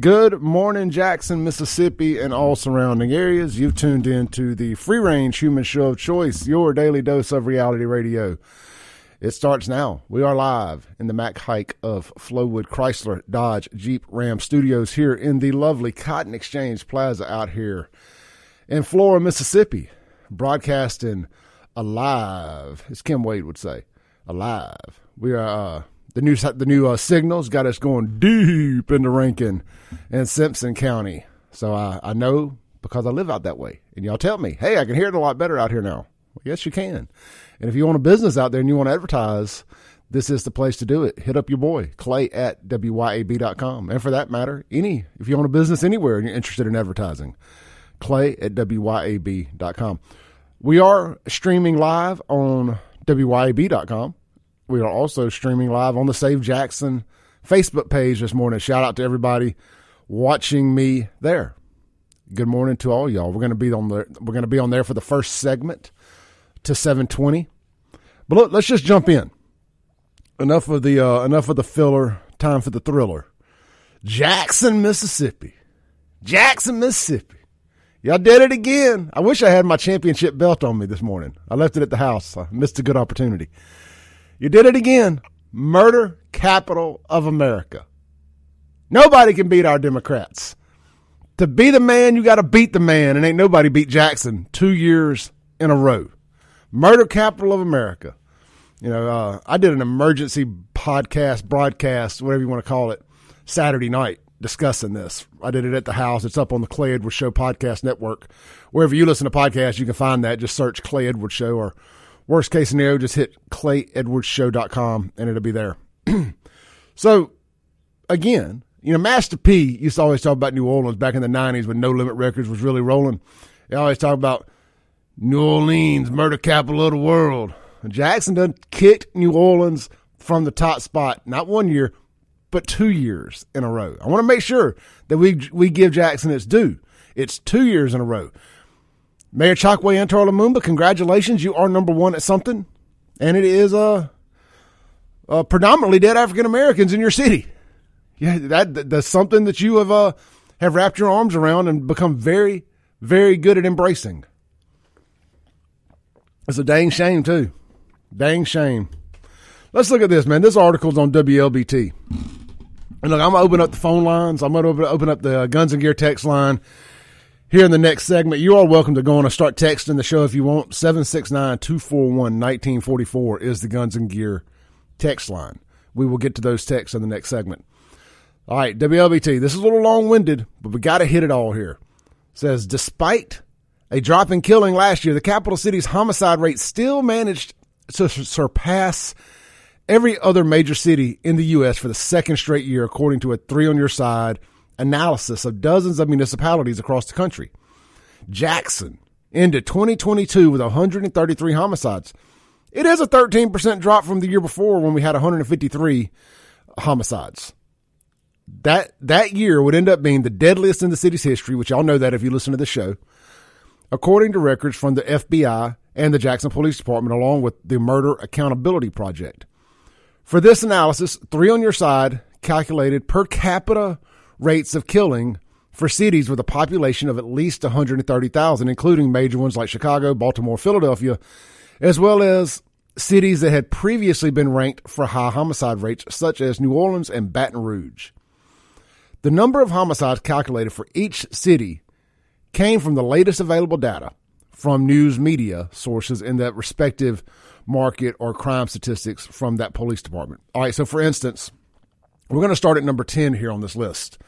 Good morning, Jackson, Mississippi, and all surrounding areas. You've tuned in to the free range human show of choice, your daily dose of reality radio. It starts now. We are live in the Mac Haik of Flowood Chrysler Dodge Jeep Ram Studios here in the lovely Cotton Exchange Plaza out here in Flora, Mississippi, broadcasting alive, as Kim Wade would say, alive. We are uh, the new the new uh, signals got us going deep into Rankin and Simpson County. So I, I know because I live out that way, and y'all tell me, hey, I can hear it a lot better out here now. Well, yes, you can. And if you want a business out there and you want to advertise, this is the place to do it. Hit up your boy, Clay at WYAB.com. And for that matter, any, if you own a business anywhere and you're interested in advertising, Clay at WYAB.com. We are streaming live on WYAB.com. We are also streaming live on the Save Jackson Facebook page this morning. Shout out to everybody watching me there. Good morning to all y'all. We're going to be on the we're going to be on there for the first segment to 720. But look, let's just jump in. Enough of the uh, enough of the filler. Time for the thriller. Jackson, Mississippi. Jackson, Mississippi. Y'all did it again. I wish I had my championship belt on me this morning. I left it at the house. I missed a good opportunity. You did it again. Murder capital of America. Nobody can beat our Democrats. To be the man, you got to beat the man, and ain't nobody beat Jackson two years in a row. Murder capital of America. You know, uh, I did an emergency podcast, broadcast, whatever you want to call it, Saturday night discussing this. I did it at the house. It's up on the Clay Edwards Show podcast network. Wherever you listen to podcasts, you can find that. Just search Clay Edwards Show or worst case scenario, just hit clayedwardsshow.com and it'll be there. so again, you know, Master P used to always talk about New Orleans back in the 90s when No Limit Records was really rolling. They always talk about New Orleans, murder capital of the world. Jackson done kicked New Orleans from the top spot, not one year, but two years in a row. I want to make sure that we we give Jackson its due. It's two years in a row. Mayor Chokwe Antar Lumumba, congratulations. You are number one at something. And it is uh, uh predominantly dead African Americans in your city. Yeah, that, that, that's something that you have uh, have wrapped your arms around and become very, very good at embracing. It's a dang shame too. Dang shame. Let's look at this, man. This article's on WLBT. And look, I'm gonna open up the phone lines. I'm gonna open up the uh, Guns and Gear text line here in the next segment. You are welcome to go on and start texting the show if you want. 769-241-1944 is the Guns and Gear text line. We will get to those texts in the next segment. All right, WLBT. This is a little long-winded, but we got to hit it all here. It says despite a drop in killing last year, the capital city's homicide rate still managed to surpass every other major city in the U.S. for the second straight year, according to a three on your side analysis of dozens of municipalities across the country. Jackson ended 2022 with 133 homicides. It is a 13% drop from the year before when we had 153 homicides. That that year would end up being the deadliest in the city's history, which y'all know that if you listen to the show. According to records from the FBI and the Jackson Police Department, along with the Murder Accountability Project. For this analysis, three on your side calculated per capita rates of killing for cities with a population of at least 130,000, including major ones like Chicago, Baltimore, Philadelphia, as well as cities that had previously been ranked for high homicide rates, such as New Orleans and Baton Rouge. The number of homicides calculated for each city came from the latest available data from news media sources in that respective market or crime statistics from that police department. All right, so for instance, we're going to start at number 10 here on this list.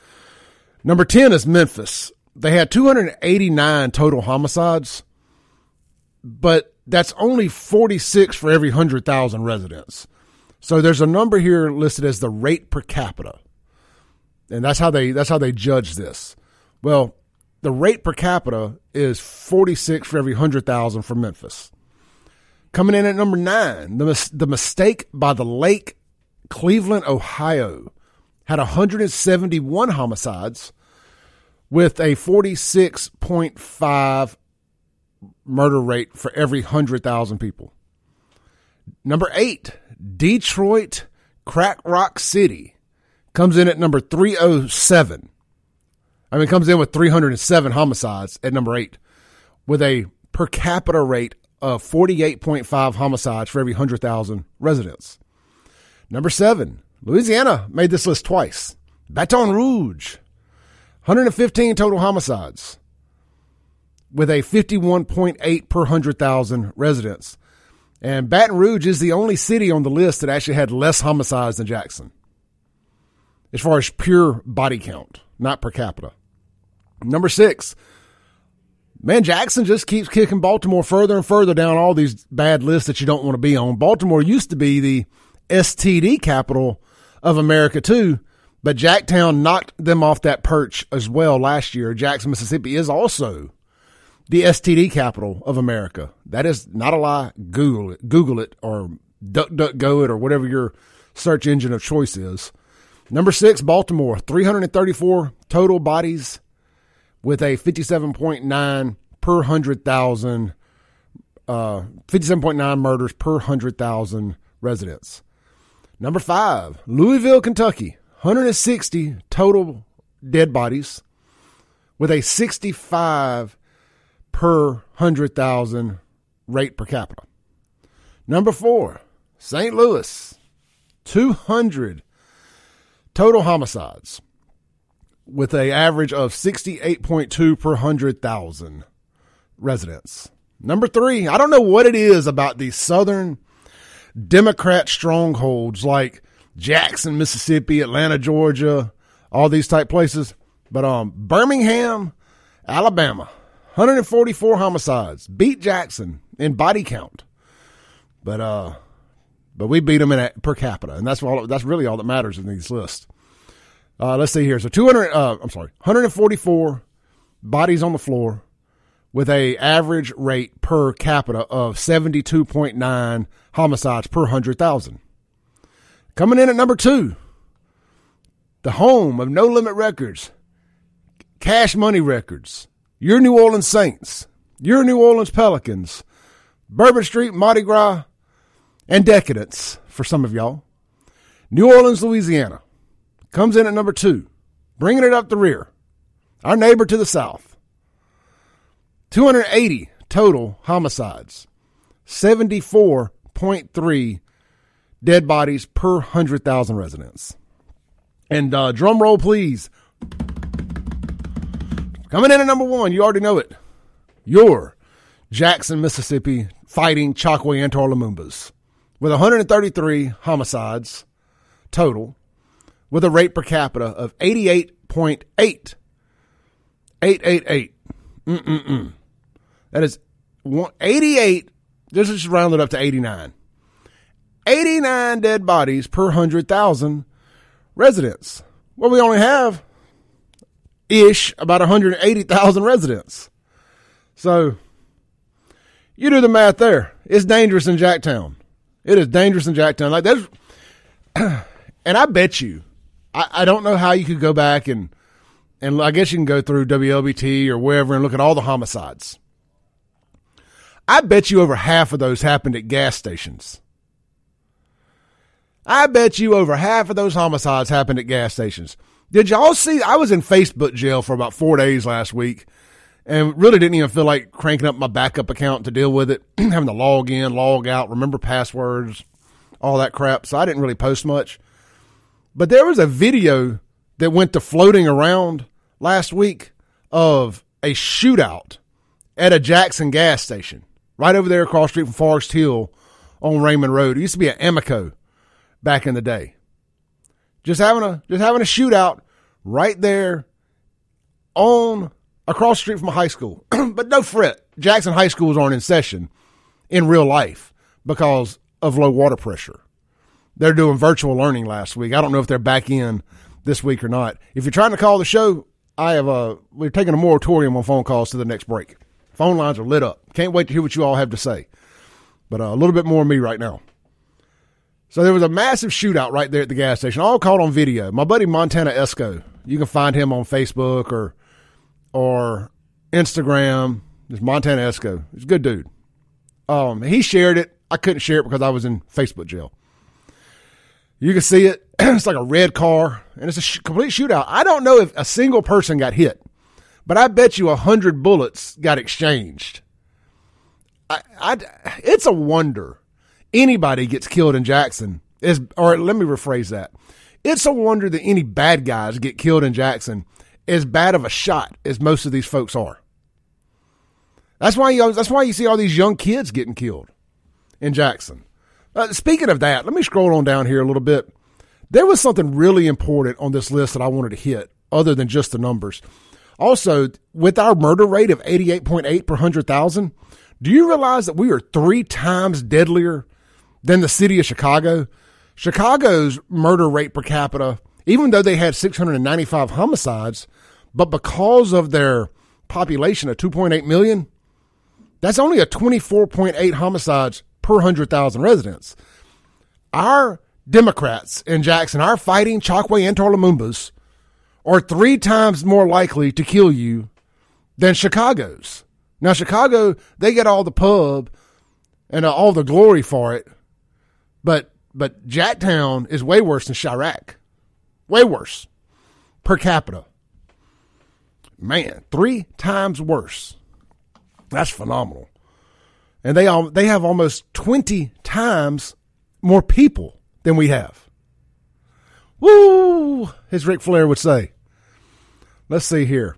Number 10 is Memphis. They had 289 total homicides, but that's only 46 for every 100,000 residents. So there's a number here listed as the rate per capita. And that's how they that's how they judge this. Well, the rate per capita is 46 for every 100,000 for Memphis. Coming in at number 9, the the mistake by the Lake Cleveland, Ohio had 171 homicides with a 46.5 murder rate for every 100,000 people. Number eight, Detroit Crack Rock City comes in at number 307 I mean, comes in with 307 homicides at number eight, with a per capita rate of 48.5 homicides for every 100,000 residents. Number seven, Louisiana made this list twice. Baton Rouge, 115 total homicides with a 51.8 per 100,000 residents. And Baton Rouge is the only city on the list that actually had less homicides than Jackson, as far as pure body count, not per capita. Number six, man, Jackson just keeps kicking Baltimore further and further down all these bad lists that you don't want to be on. Baltimore used to be the STD capital of America, too, but Jacktown knocked them off that perch as well last year. Jackson, Mississippi is also the STD capital of America. That is not a lie. Google it, Google it, or DuckDuckGo it, or whatever your search engine of choice is. Number six, Baltimore, 334 total bodies with a 57.9 per 100,000, uh, 57.9 murders per 100,000 residents. Number five, Louisville, Kentucky, 160 total dead bodies with a 65 per 100,000 rate per capita. Number four, St. Louis, 200 total homicides with an average of 68.2 per 100,000 residents. Number three, I don't know what it is about these southern Democrat strongholds like Jackson, Mississippi, Atlanta, Georgia, all these type places. But um, Birmingham, Alabama, 144 homicides, beat Jackson in body count. But uh, but we beat them in a, per capita, and that's all. That's really all that matters in these lists. Uh, let's see here. So 200. Uh, I'm sorry, 144 bodies on the floor with a average rate per capita of 72.9 homicides per 100,000. Coming in at number two, the home of No Limit Records, Cash Money Records, your New Orleans Saints, your New Orleans Pelicans, Bourbon Street, Mardi Gras, and Decadence for some of y'all. New Orleans, Louisiana comes in at number two, bringing it up the rear. Our neighbor to the south. 280 total homicides, 74.3 dead bodies per 100,000 residents. And uh, drum roll, please. Coming in at number one, you already know it. Your Jackson, Mississippi fighting Chokwe Antar Lumumbas with 133 homicides total with a rate per capita of 88.8. 888. Mm-mm-mm. That is 88. This is rounded up to 89. 89 dead bodies per 100,000 residents. Well, we only have ish about 180,000 residents. So you do the math there. It's dangerous in Jacktown. It is dangerous in Jacktown. Like there's, and I bet you, I, I don't know how you could go back and, and I guess you can go through WLBT or wherever and look at all the homicides. I bet you over half of those happened at gas stations. I bet you over half of those homicides happened at gas stations. Did y'all see? I was in Facebook jail for about four days last week and really didn't even feel like cranking up my backup account to deal with it, having to log in, log out, remember passwords, all that crap. So I didn't really post much. But there was a video that went to floating around last week of a shootout at a Jackson gas station right over there across the street from Forest Hill on Raymond Road. It used to be an Amoco back in the day. Just having a just having a shootout right there on across the street from a high school. but no fret, Jackson High Schools aren't in session in real life because of low water pressure. They're doing virtual learning last week. I don't know if they're back in this week or not. If you're trying to call the show, I have a we're taking a moratorium on phone calls to the next break. Phone lines are lit up. Can't wait to hear what you all have to say. But uh, a little bit more of me right now. So there was a massive shootout right there at the gas station, all caught on video. My buddy Montana Esco, you can find him on Facebook or or Instagram. It's Montana Esco. He's a good dude. Um, he shared it. I couldn't share it because I was in Facebook jail. You can see it. it's like a red car, and it's a sh- complete shootout. I don't know if a single person got hit, but I bet you a hundred bullets got exchanged. I, I, it's a wonder anybody gets killed in Jackson. Is or let me rephrase that. It's a wonder that any bad guys get killed in Jackson as bad of a shot as most of these folks are. That's why you, that's why you see all these young kids getting killed in Jackson. Uh, speaking of that, let me scroll on down here a little bit. There was something really important on this list that I wanted to hit, other than just the numbers. Also, with our murder rate of 88.8 per 100,000, do you realize that we are three times deadlier than the city of Chicago? Chicago's murder rate per capita, even though they had 695 homicides, but because of their population of 2.8 million, that's only a 24.8 homicides per 100,000 residents. Our Democrats in Jackson, are fighting Chokwe Antar Lumumba's, are three times more likely to kill you than Chicago's. Now, Chicago, they get all the pub and uh, all the glory for it, but but Jacktown is way worse than Chiraq. Way worse per capita. Man, three times worse. That's phenomenal. And they all, they have almost 20 times more people than we have. Woo, as Ric Flair would say. Let's see here.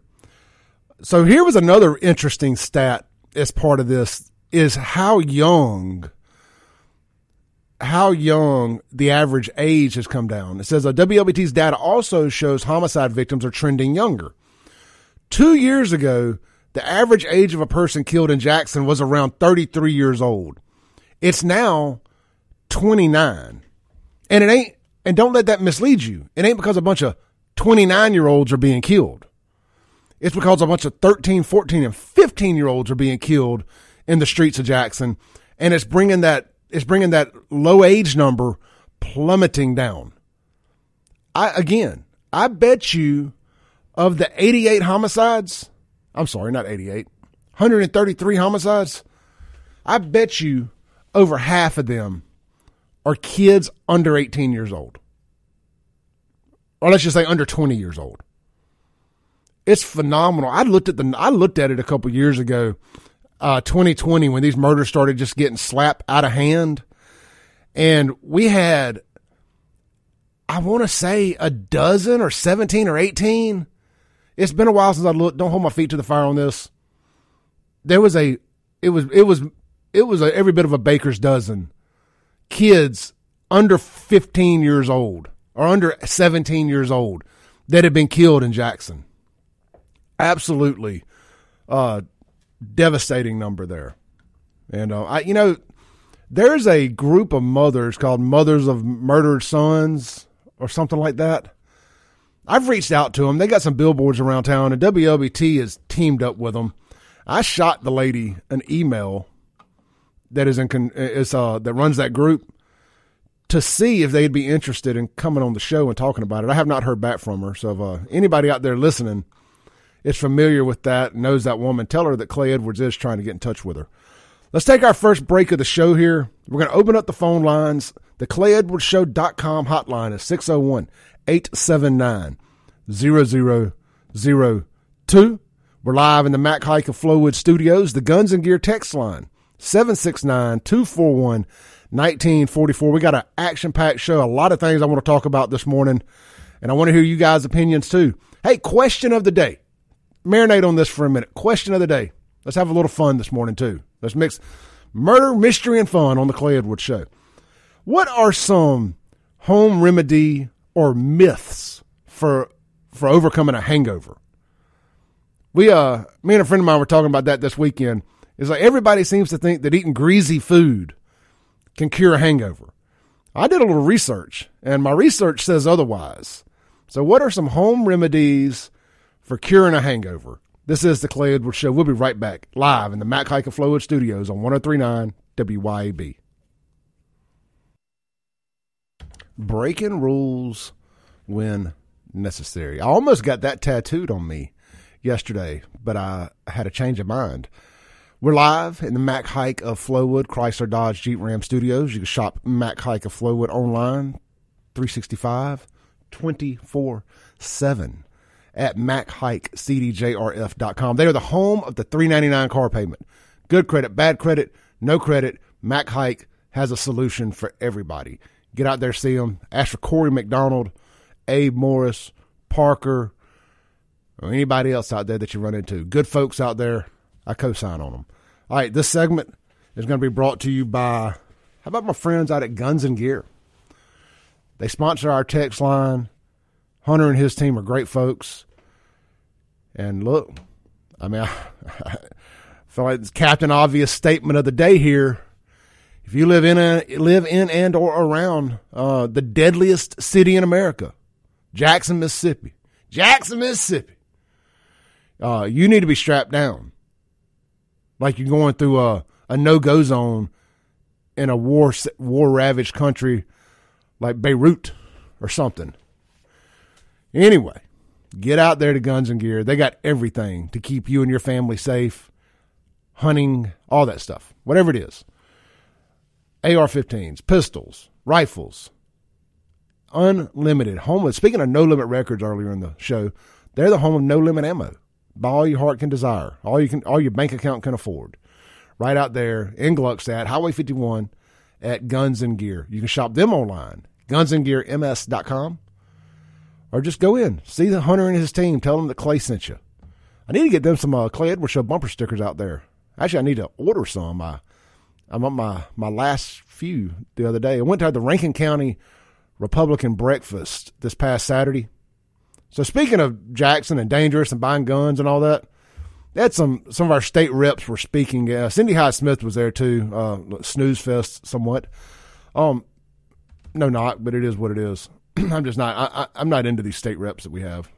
So here was another interesting stat as part of this is how young how young the average age has come down. It says uh, WLBT's data also shows homicide victims are trending younger. Two years ago, the average age of a person killed in Jackson was around 33 years old. It's now 29. And it ain't, and don't let that mislead you. It ain't because a bunch of 29 year olds are being killed. It's because a bunch of 13, 14, and 15 year olds are being killed in the streets of Jackson. And it's bringing that, it's bringing that low age number plummeting down. I, again, I bet you of the 88 homicides, I'm sorry, not 88. 133 homicides. I bet you over half of them are kids under 18 years old. Or let's just say under 20 years old. It's phenomenal. I looked at the I looked at it a couple years ago, uh, 2020 when these murders started just getting slapped out of hand. And we had I want to say a dozen or 17 or 18 it's been a while since I looked. Don't hold my feet to the fire on this. There was a, it was, it was, it was a, every bit of a baker's dozen kids under 15 years old or under 17 years old that had been killed in Jackson. Absolutely, uh, devastating number there. And uh, I, you know, there's a group of mothers called Mothers of Murdered Sons or something like that. I've reached out to them. They got some billboards around town, and WLBT has teamed up with them. I shot the lady an email that is in con- is uh that runs that group to see if they'd be interested in coming on the show and talking about it. I have not heard back from her. So if uh, anybody out there listening is familiar with that, knows that woman, tell her that Clay Edwards is trying to get in touch with her. Let's take our first break of the show here. We're going to open up the phone lines. The ClayEdwardsShow.com hotline is 601 879 0002. We're live in the Mac Haik of Flowood Studios, the Guns and Gear text line 769 241 1944. We got an action packed show, a lot of things I want to talk about this morning, and I want to hear you guys' opinions too. Hey, question of the day. Marinate on this for a minute. Question of the day. Let's have a little fun this morning too. Let's mix murder, mystery, and fun on the Clay Edwards Show. What are some home remedy or myths for for overcoming a hangover. We uh me and a friend of mine were talking about that this weekend. It's like everybody seems to think that eating greasy food can cure a hangover. I did a little research and my research says otherwise. So what are some home remedies for curing a hangover? This is the Clay Edwards Show. We'll be right back live in the Mac Haik of Flowood Studios on 1039 WYAB. Breaking rules when necessary. I almost got that tattooed on me yesterday, but I had a change of mind. We're live in the Mac Haik of Flowood, Chrysler Dodge Jeep Ram Studios. You can shop Mac Haik of Flowood online 365, 24 7 at MacHikeCDJRF.com. They are the home of the 399 car payment. Good credit, bad credit, no credit. Mac Haik has a solution for everybody. Get out there, see them. Ask for Corey McDonald, Abe Morris, Parker, or anybody else out there that you run into. Good folks out there. I co sign on them. All right, this segment is going to be brought to you by, how about my friends out at Guns and Gear? They sponsor our text line. Hunter and his team are great folks. And look, I mean, I, I feel like it's Captain Obvious statement of the day here. If you live in a live in and or around uh, the deadliest city in America, Jackson, Mississippi, Jackson, Mississippi, uh, you need to be strapped down, like you're going through a, a no go zone in a war war ravaged country like Beirut or something. Anyway, get out there to Guns and Gear. They got everything to keep you and your family safe, hunting, all that stuff, whatever it is. AR 15s, pistols, rifles, unlimited. Home of, speaking of no limit records earlier in the show, they're the home of no limit ammo. Buy all your heart can desire, all you can, all your bank account can afford. Right out there in Gluckstadt, Highway 51 at Guns and Gear. You can shop them online, gunsandgearms.com, or just go in, see the hunter and his team, tell them that Clay sent you. I need to get them some uh, Clay Edwards Show bumper stickers out there. Actually, I need to order some. I, I'm on my, my last few the other day. I went to the Rankin County Republican breakfast this past Saturday. So speaking of Jackson and dangerous and buying guns and all that, had some some of our state reps were speaking. Uh, Cindy Hyde Smith was there too. Uh, snooze fest somewhat. Um, no, not, but it is what it is. I'm just not. I, am not into these state reps that we have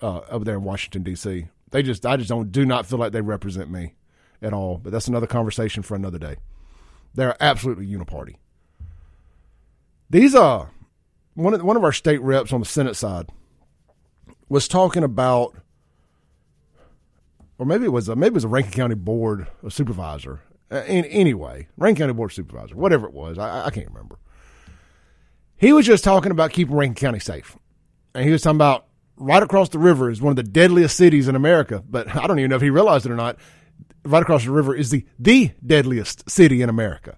uh, over there in Washington D.C. They just, I just don't, do not feel like they represent me at all. But that's another conversation for another day. They're absolutely uniparty. These are uh, one of one of our state reps on the Senate side was talking about, or maybe it was a, maybe it was a Rankin County Board Supervisor. Uh, anyway, Rankin County Board Supervisor, whatever it was, I, I can't remember. He was just talking about keeping Rankin County safe, and he was talking about right across the river is one of the deadliest cities in America. But I don't even know if he realized it or not right across the river is the the deadliest city in America,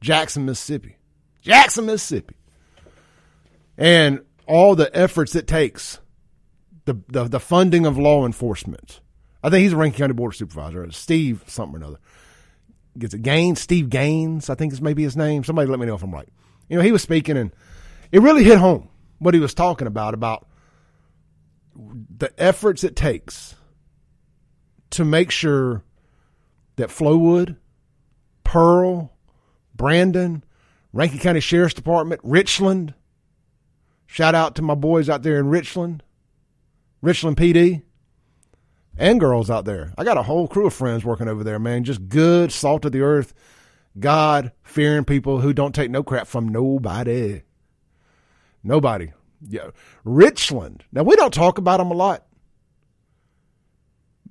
Jackson, Mississippi. Jackson, Mississippi. And all the efforts it takes, the the, the funding of law enforcement. I think he's a Rankin County Board Supervisor, Steve something or another. Gets it Gaines, Steve Gaines, I think is maybe his name. Somebody let me know if I'm right. You know, he was speaking and it really hit home what he was talking about about the efforts it takes to make sure that Flowood, Pearl, Brandon, Rankin County Sheriff's Department, Richland, shout out to my boys out there in Richland, Richland PD, and girls out there. I got a whole crew of friends working over there, man. Just good, salt of the earth, God fearing people who don't take no crap from nobody. Nobody. Yeah. Richland. Now, we don't talk about them a lot.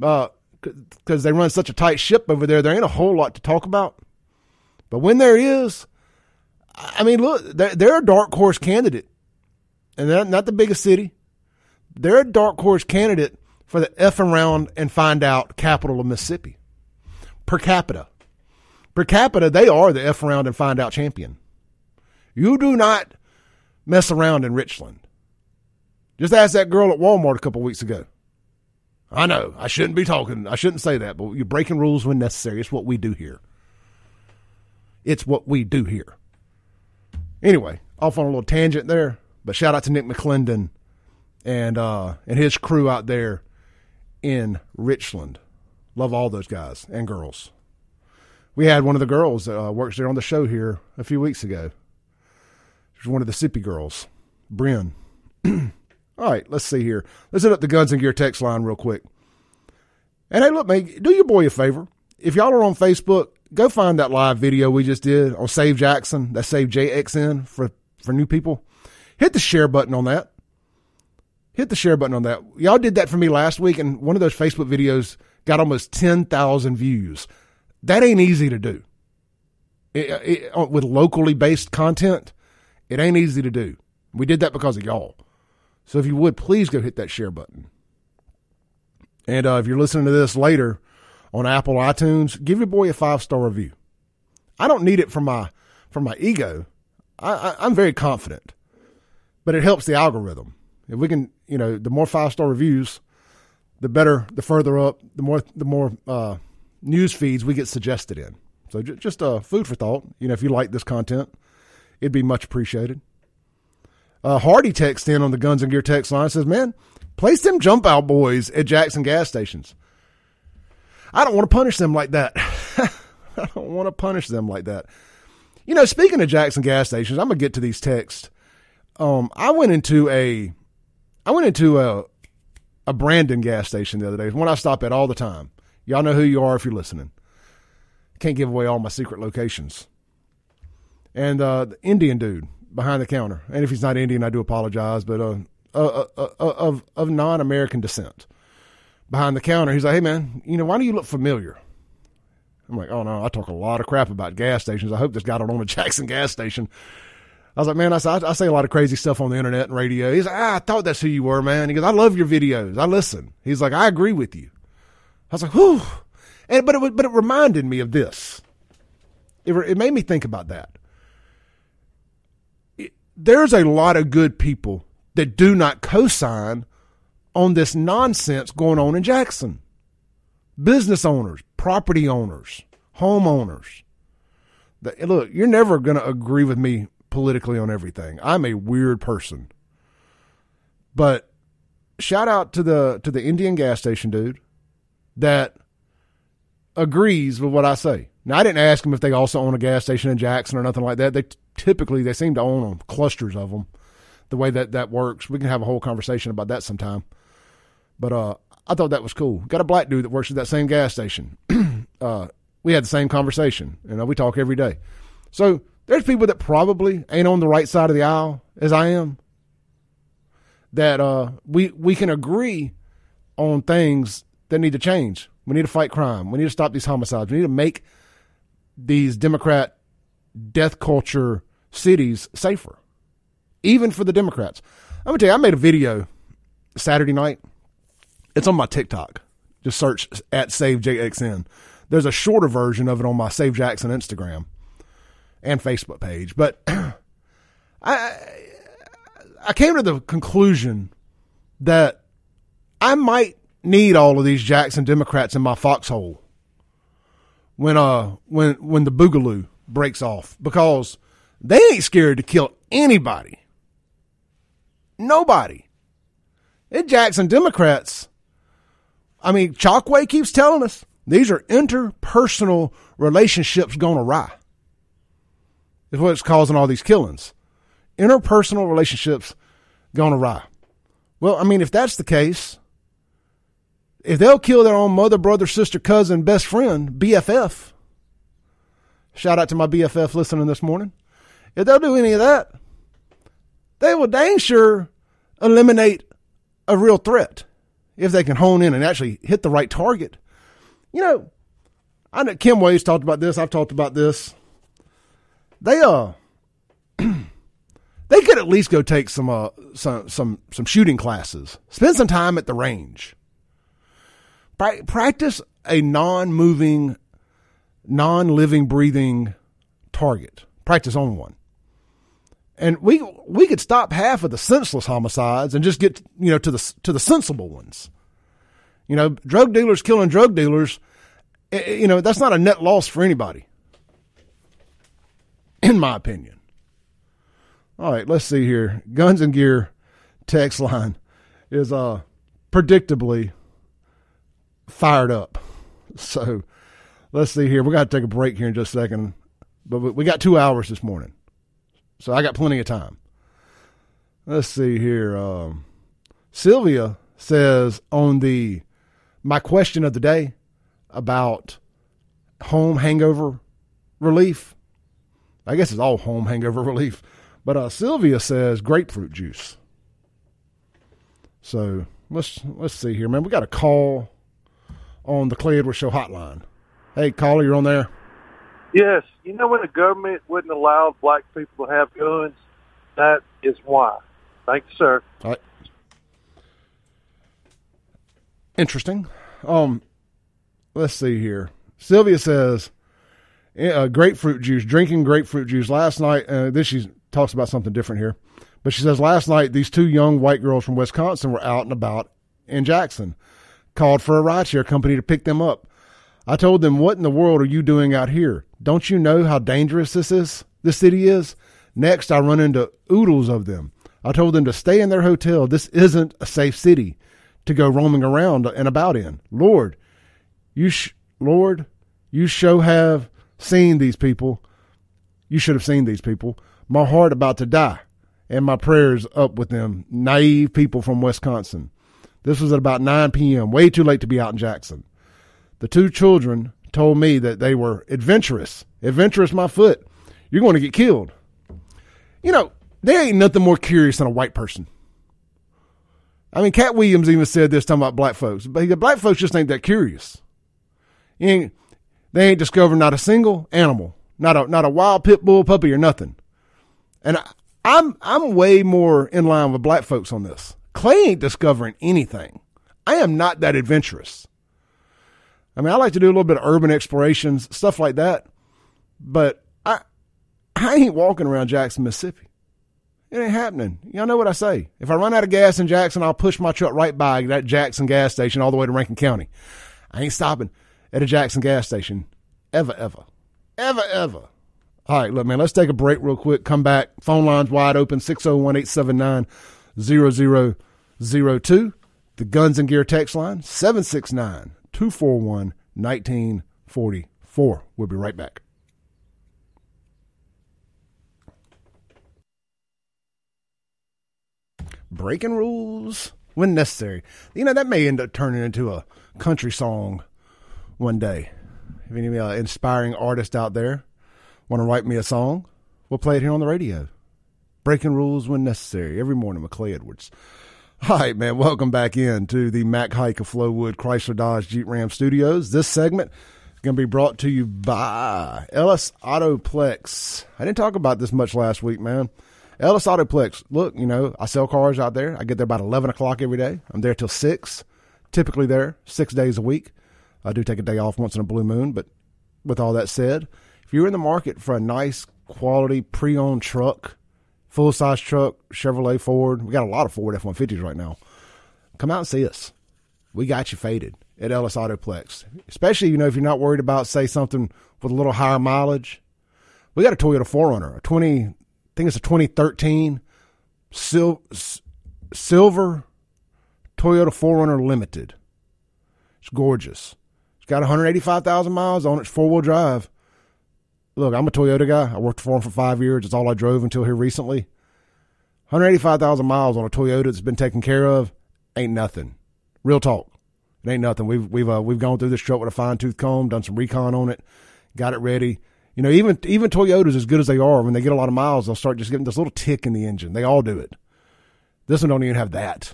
Uh, because they run such a tight ship over there, there ain't a whole lot to talk about. But when there is, I mean, look, they're, they're a dark horse candidate, and they're not the biggest city. They're a dark horse candidate for the F around and find out capital of Mississippi per capita. Per capita, they are the F around and find out champion. You do not mess around in Richland. Just ask that girl at Walmart a couple weeks ago. I know. I shouldn't be talking. I shouldn't say that, but you're breaking rules when necessary. It's what we do here. It's what we do here. Anyway, off on a little tangent there, but shout out to Nick McClendon and uh, and his crew out there in Richland. Love all those guys and girls. We had one of the girls that uh, works there on the show here a few weeks ago. She's one of the Sippy girls, Bryn. All right, let's see here. Let's hit up the Guns and Gear text line real quick. And hey, look, man, do your boy a favor. If y'all are on Facebook, go find that live video we just did on Save Jackson. That Save JXN for, for new people. Hit the share button on that. Hit the share button on that. Y'all did that for me last week, and one of those Facebook videos got almost 10,000 views. That ain't easy to do. It, it, with locally based content, it ain't easy to do We did that because of y'all. So if you would, please go hit that share button. And uh, if you're listening to this later on Apple iTunes, give your boy a five star review. I don't need it for my for my ego. I, I, I'm very confident, but it helps the algorithm. If we can, you know, the more five star reviews, the better. The further up, the more the more uh, news feeds we get suggested in. So j- just uh, food for thought. You know, if you like this content, it'd be much appreciated. Uh, Hardy texts in on the Guns and Gear text line says, "Man, place them jump out boys at Jackson gas stations. I don't want to punish them like that. I don't want to punish them like that. You know, speaking of Jackson gas stations, I'm gonna get to these texts. Um, I went into a, I went into a, a Brandon gas station the other day. One I stop at all the time. Y'all know who you are if you're listening. Can't give away all my secret locations. And uh, the Indian dude behind the counter, and if he's not Indian, I do apologize, but uh, uh, uh, uh of of non-American descent, behind the counter, he's like, "Hey man, you know why do you look familiar?" I'm like, "Oh no, I talk a lot of crap about gas stations. I hope this guy don't own a Jackson gas station." I was like, man, I, I, say a lot of crazy stuff on the internet and radio. He's like, ah, I thought that's who you were, man. He goes, I love your videos. I listen. He's like, I agree with you. I was like, whew. And, but it, but it reminded me of this. It, it made me think about that. It, there's a lot of good people that do not co-sign on this nonsense going on in Jackson. Business owners, property owners, homeowners. Look, you're never going to agree with me politically on everything. I'm a weird person. But shout out to the to the Indian gas station dude that agrees with what I say. Now I didn't ask him if they also own a gas station in Jackson or nothing like that. They typically they seem to own them, clusters of them. The way that that works, we can have a whole conversation about that sometime. But uh, I thought that was cool. Got a black dude that works at that same gas station. uh, we had the same conversation. You know, we talk every day. So there's people that probably ain't on the right side of the aisle as I am. That uh, we we can agree on things that need to change. We need to fight crime. We need to stop these homicides. We need to make these Democrat death culture cities safer, even for the Democrats. I'm gonna tell you, I made a video Saturday night. It's on my TikTok. Just search at SaveJXN. There's a shorter version of it on my Save Jackson Instagram and Facebook page. But I I came to the conclusion that I might need all of these Jackson Democrats in my foxhole when uh when when the boogaloo breaks off because they ain't scared to kill anybody. Nobody. The Jackson Democrats. I mean, Chokwe keeps telling us these are interpersonal relationships gone awry is what's causing all these killings. Interpersonal relationships gone awry. Well, I mean, if that's the case, if they'll kill their own mother, brother, sister, cousin, best friend, BFF, shout out to my BFF listening this morning. If they'll do any of that, they will dang sure eliminate a real threat if they can hone in and actually hit the right target. You know, I know Kim Wade's talked about this. I've talked about this they uh they could at least go take some uh some some some shooting classes. Spend some time at the range. Pra- practice a non-moving, non-living, breathing target. Practice on one. And we we could stop half of the senseless homicides and just get you know to the to the sensible ones. You know, drug dealers killing drug dealers. Eh, eh, you know that's not a net loss for anybody in my opinion. All right, let's see here. Guns and Gear text line is uh predictably fired up. So let's see here. We got to take a break here in just a second, but we got two hours this morning, so I got plenty of time. Let's see here. Um, Sylvia says on the my question of the day about home hangover relief. I guess it's all home hangover relief. But uh, Sylvia says grapefruit juice. So let's let's see here, man. We got a call on the Clay Edwards Show hotline. Hey, caller, you're on there. Yes, you know when the government wouldn't allow black people to have guns, that is why. Thanks, sir. All right. Interesting. Um, let's see here. Sylvia says, uh, grapefruit juice, drinking grapefruit juice last night. Uh, this she talks about something different here, but she says last night these two young white girls from Wisconsin were out and about in Jackson, called for a rideshare company to pick them up. I told them, "What in the world are you doing out here? Don't you know how dangerous this is? This city is." Next, I run into oodles of them. I told them to stay in their hotel. This isn't a safe city to go roaming around and about in. Lord, you sh- Lord, you show have seen these people. You should have seen these people. My heart about to die, and my prayers up with them. Naive people from Wisconsin. This was at about 9 p.m., way too late to be out in Jackson. The two children told me that they were adventurous. Adventurous, my foot. You're going to get killed. You know, there ain't nothing more curious than a white person. I mean, Katt Williams even said this talking about black folks. But the black folks just ain't that curious. You Ain't, they ain't discovered not a single animal, not a not a wild pit bull puppy or nothing. And I, I'm I'm way more in line with black folks on this. Clay ain't discovering anything. I am not that adventurous. I mean, I like to do a little bit of urban explorations, stuff like that. But I I ain't walking around Jackson, Mississippi. It ain't happening. Y'all know what I say. If I run out of gas in Jackson, I'll push my truck right by that Jackson gas station all the way to Rankin County. I ain't stopping at a Jackson gas station ever, ever, ever, ever. All right, look, man, let's take a break real quick. Come back. Phone lines wide open 601 879 0002. The Guns and Gear text line 769 241 1944. We'll be right back. breaking rules when necessary. You know, that may end up turning into a country song one day. If any uh, inspiring artist out there want to write me a song, we'll play it here on the radio. Breaking rules when necessary every morning with Clay Edwards. All right, man. Welcome back in to the Mac Haik of Flowood Chrysler Dodge Jeep Ram Studios. This segment is going to be brought to you by Ellis Autoplex. I didn't talk about this much last week, man. Ellis Autoplex. Look, you know, I sell cars out there. I get there about 11 o'clock every day. I'm there till 6, typically there six days a week. I do take a day off once in a blue moon, but with all that said, if you're in the market for a nice quality pre-owned truck, full-size truck, Chevrolet, Ford, we got a lot of Ford F-150s right now. Come out and see us. We got you faded at Ellis Autoplex. Especially, you know, if you're not worried about, say, something with a little higher mileage. We got a Toyota 4Runner, a 20 I think it's a 2013 sil- silver Toyota 4Runner Limited. It's gorgeous. Got 185,000 miles on it. It's four wheel drive. Look, I'm a Toyota guy. I worked for them for five years. It's all I drove until here recently. 185,000 miles on a Toyota that's been taken care of ain't nothing. Real talk. It ain't nothing. We've we've uh, we've gone through this truck with a fine tooth comb, done some recon on it, got it ready. You know, even even Toyotas, as good as they are, when they get a lot of miles, they'll start just getting this little tick in the engine. They all do it. This one don't even have that.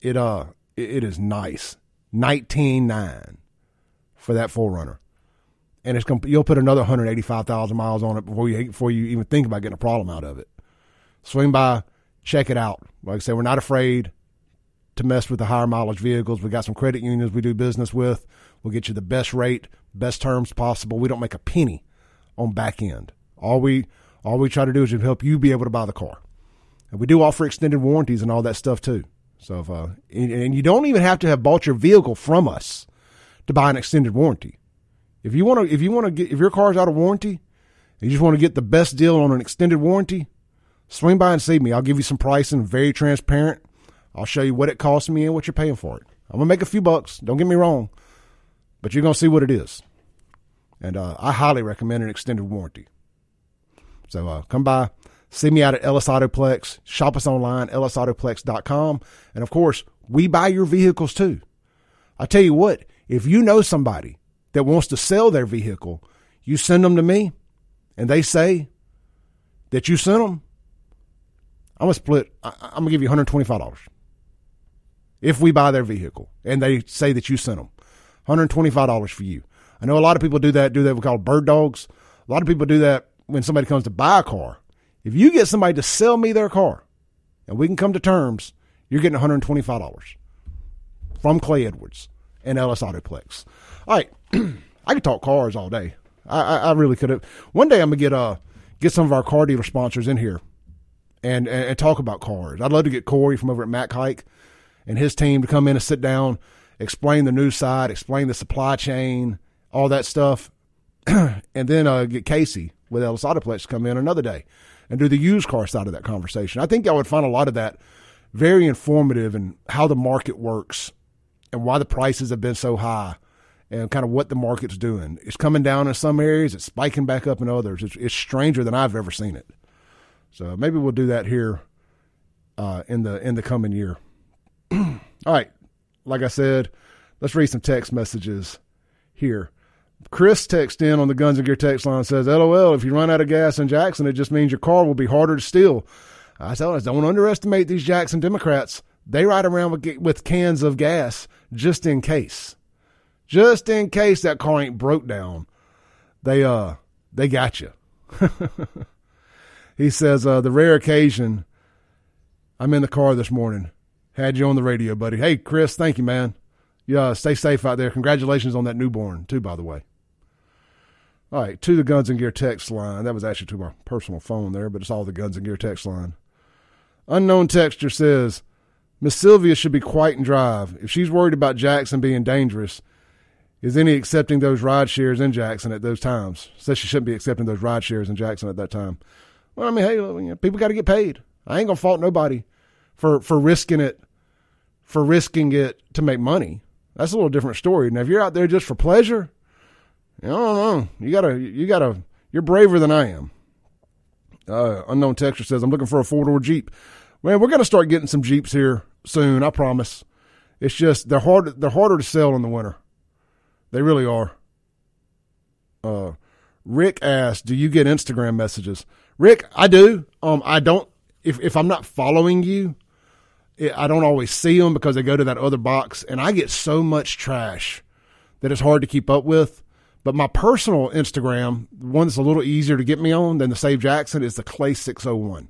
It uh, it, it is nice. Nineteen nine for that 4Runner, and it's gonna you'll put another hundred eighty five thousand miles on it before you before you even think about getting a problem out of it. Swing by, check it out. Like I said, we're not afraid to mess with the higher mileage vehicles. We got some credit unions we do business with. We'll get you the best rate, best terms possible. We don't make a penny on back end. All we all we try to do is help you be able to buy the car, and we do offer extended warranties and all that stuff too. So if uh, and you don't even have to have bought your vehicle from us to buy an extended warranty. If you want to, if you want to get, if your car's out of warranty, and you just want to get the best deal on an extended warranty, swing by and see me. I'll give you some pricing, very transparent. I'll show you what it costs me and what you're paying for it. I'm gonna make a few bucks. Don't get me wrong, but you're gonna see what it is. And uh, I highly recommend an extended warranty. So uh, come by, see me out at Ellis Autoplex, shop us online, ellisautoplex.com. And of course, we buy your vehicles too. I tell you what, if you know somebody that wants to sell their vehicle, you send them to me and they say that you sent them, I'm gonna split. I, am gonna give you 125 dollars if we buy their vehicle and they say that you sent them. 125 dollars for you. I know a lot of people do that, do that we call bird dogs. A lot of people do that when somebody comes to buy a car. If you get somebody to sell me their car, and we can come to terms, you're getting $125 from Clay Edwards and Ellis Autoplex. All right, I could talk cars all day. I, I, I really could have. One day I'm gonna get uh get some of our car dealer sponsors in here and, and, and talk about cars. I'd love to get Corey from over at Mac Haik and his team to come in and sit down, explain the new side, explain the supply chain, all that stuff, and then uh, get Casey with Ellis Autoplex to come in another day and do the used car side of that conversation. I think I would find a lot of that very informative and in how the market works and why the prices have been so high and kind of what the market's doing. It's coming down in some areas, it's spiking back up in others. It's, it's stranger than I've ever seen it. So maybe we'll do that here uh, in the in the coming year. All right, like I said, let's read some text messages here. Chris texts in on the Guns and Gear text line says, "LOL, if you run out of gas in Jackson, it just means your car will be harder to steal." I tell us, don't underestimate these Jackson Democrats. They ride around with, with cans of gas just in case just in case that car ain't broke down. They uh they got you. he says uh, the rare occasion I'm in the car this morning. Had you on the radio, buddy. Hey, Chris, thank you, man. Yeah, stay safe out there. Congratulations on that newborn, too, by the way. All right, to the Guns and Gear text line. That was actually to my personal phone there, but it's all the Guns and Gear text line. Unknown texture says, Miss Sylvia should be quiet and drive. If she's worried about Jackson being dangerous, is any accepting those ride shares in Jackson at those times? Says she shouldn't be accepting those ride shares in Jackson at that time. Well, I mean, hey, you know, people got to get paid. I ain't gonna fault nobody for for risking it for risking it to make money. That's a little different story. Now, if you're out there just for pleasure, I don't know. You gotta you gotta you're braver than I am. Uh, unknown texture says I'm looking for a four door Jeep. Man, we're gonna start getting some Jeeps here soon. I promise. It's just they're hard. They're harder to sell in the winter. They really are. Uh, Rick asked, "Do you get Instagram messages?" Rick, I do. Um, I don't. If if I'm not following you, I don't always see them because they go to that other box, and I get so much trash that it's hard to keep up with. But my personal Instagram, one that's a little easier to get me on than the Save Jackson, is the Clay six oh one.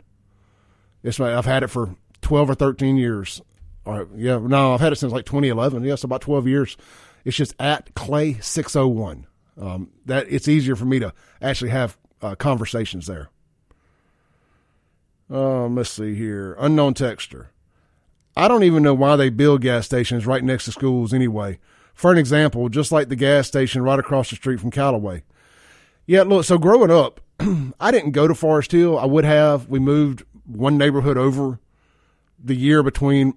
I've had it for twelve or thirteen years. Or yeah, no, I've had it since like 2011. Yes, about 12 years. It's just at Clay six oh one. Um, that it's easier for me to actually have uh, conversations there. Um, let's see here. Unknown texter. I don't even know why they build gas stations right next to schools anyway. For an example, just like the gas station right across the street from Callaway. Yeah, look, so growing up, I didn't go to Forest Hill. I would have. We moved one neighborhood over the year between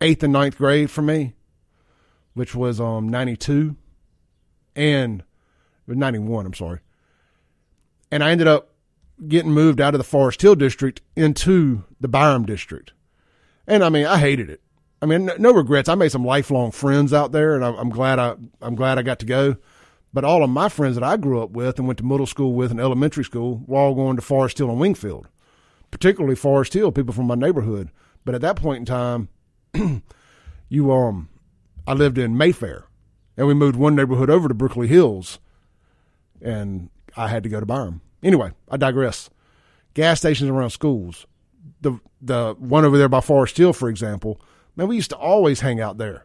eighth and ninth grade for me which was um 92 and 91, I'm sorry. And I ended up getting moved out of the Forest Hill district into the Byram district. And I mean, I hated it. I mean, no, regrets. I made some lifelong friends out there, and I'm glad I I'm glad I got to go. But all of my friends that I grew up with and went to middle school with and elementary school were all going to Forest Hill and Wingfield, particularly Forest Hill, people from my neighborhood. But at that point in time, you um I lived in Mayfair, and we moved one neighborhood over to Brooklyn Hills, and I had to go to Byram. Anyway, I digress. Gas stations around schools. The the one over there by Forest Hill, for example, man, we used to always hang out there.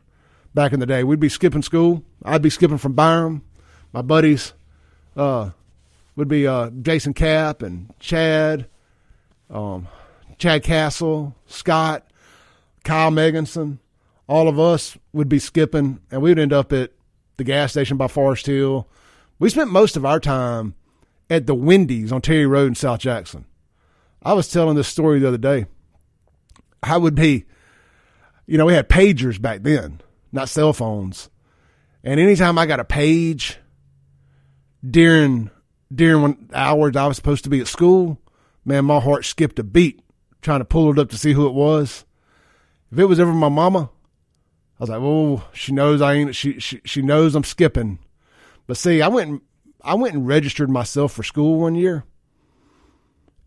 Back in the day, we'd be skipping school. I'd be skipping from Byram. My buddies uh, would be uh, Jason Cap and Chad, um, Chad Castle, Scott, Kyle Meganson all of us would be skipping and we would end up at the gas station by Forest Hill. We spent most of our time at the Wendy's on Terry Road in South Jackson. I was telling this story the other day. I would be, you know, we had pagers back then, not cell phones. And anytime I got a page during during when hours I was supposed to be at school, man, my heart skipped a beat trying to pull it up to see who it was. If it was ever my mama, I was like, "Oh, she knows I ain't. She she she knows I'm skipping." But see, I went and I went and registered myself for school one year,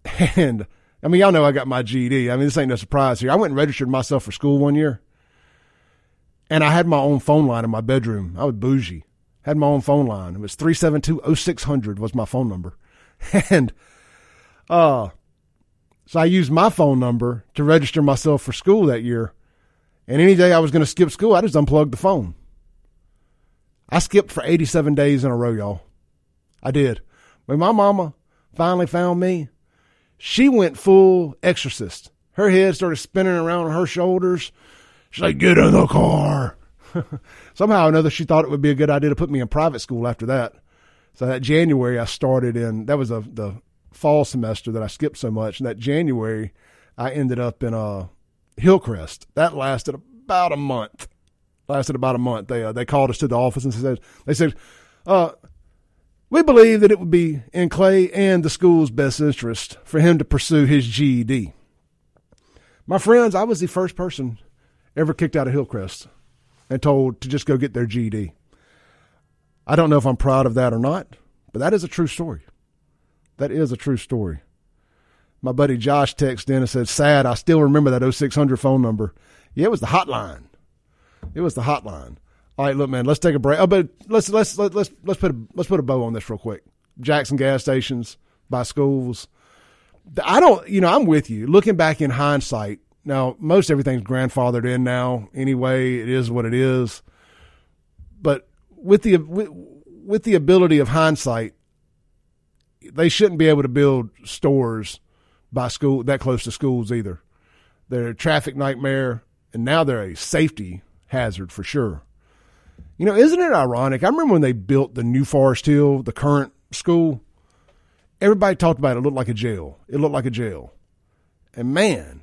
and I mean, y'all know I got my GED. I mean, this ain't no surprise here. I went and registered myself for school one year, and I had my own phone line in my bedroom. I was bougie. Had my own phone line. It was three seven two oh six hundred was my phone number, and uh, So I used my phone number to register myself for school that year. And any day I was going to skip school, I just unplugged the phone. I skipped for 87 days in a row, y'all. I did. When my mama finally found me, she went full exorcist. Her head started spinning around on her shoulders. She's like, get in the car. Somehow or another, she thought it would be a good idea to put me in private school after that. So that January, I started in, that was a, the fall semester that I skipped so much. And that January, I ended up in uh, Hillcrest. That lasted about a month. Lasted about a month. They uh, they called us to the office and said they said, uh, we believe that it would be in Clay and the school's best interest for him to pursue his GED. My friends, I was the first person ever kicked out of Hillcrest and told to just go get their GED. I don't know if I'm proud of that or not, but that is a true story. That is a true story. My buddy Josh texted in and said, "Sad, I still remember that 0600 phone number. Yeah, it was the hotline. It was the hotline. All right, look, man, let's take a break. Oh, but let's let's let's let's let's put a let's put a bow on this real quick. Jackson gas stations by schools. I don't, you know, I'm with you. Looking back in hindsight, now most everything's grandfathered in now. Anyway, it is what it is. But with the with, with the ability of hindsight, they shouldn't be able to build stores by school that close to schools either. They're a traffic nightmare, and now they're a safety hazard for sure. You know, isn't it ironic? I remember when they built the new Forest Hill, the current school. Everybody talked about it. it looked like a jail. It looked like a jail, and man,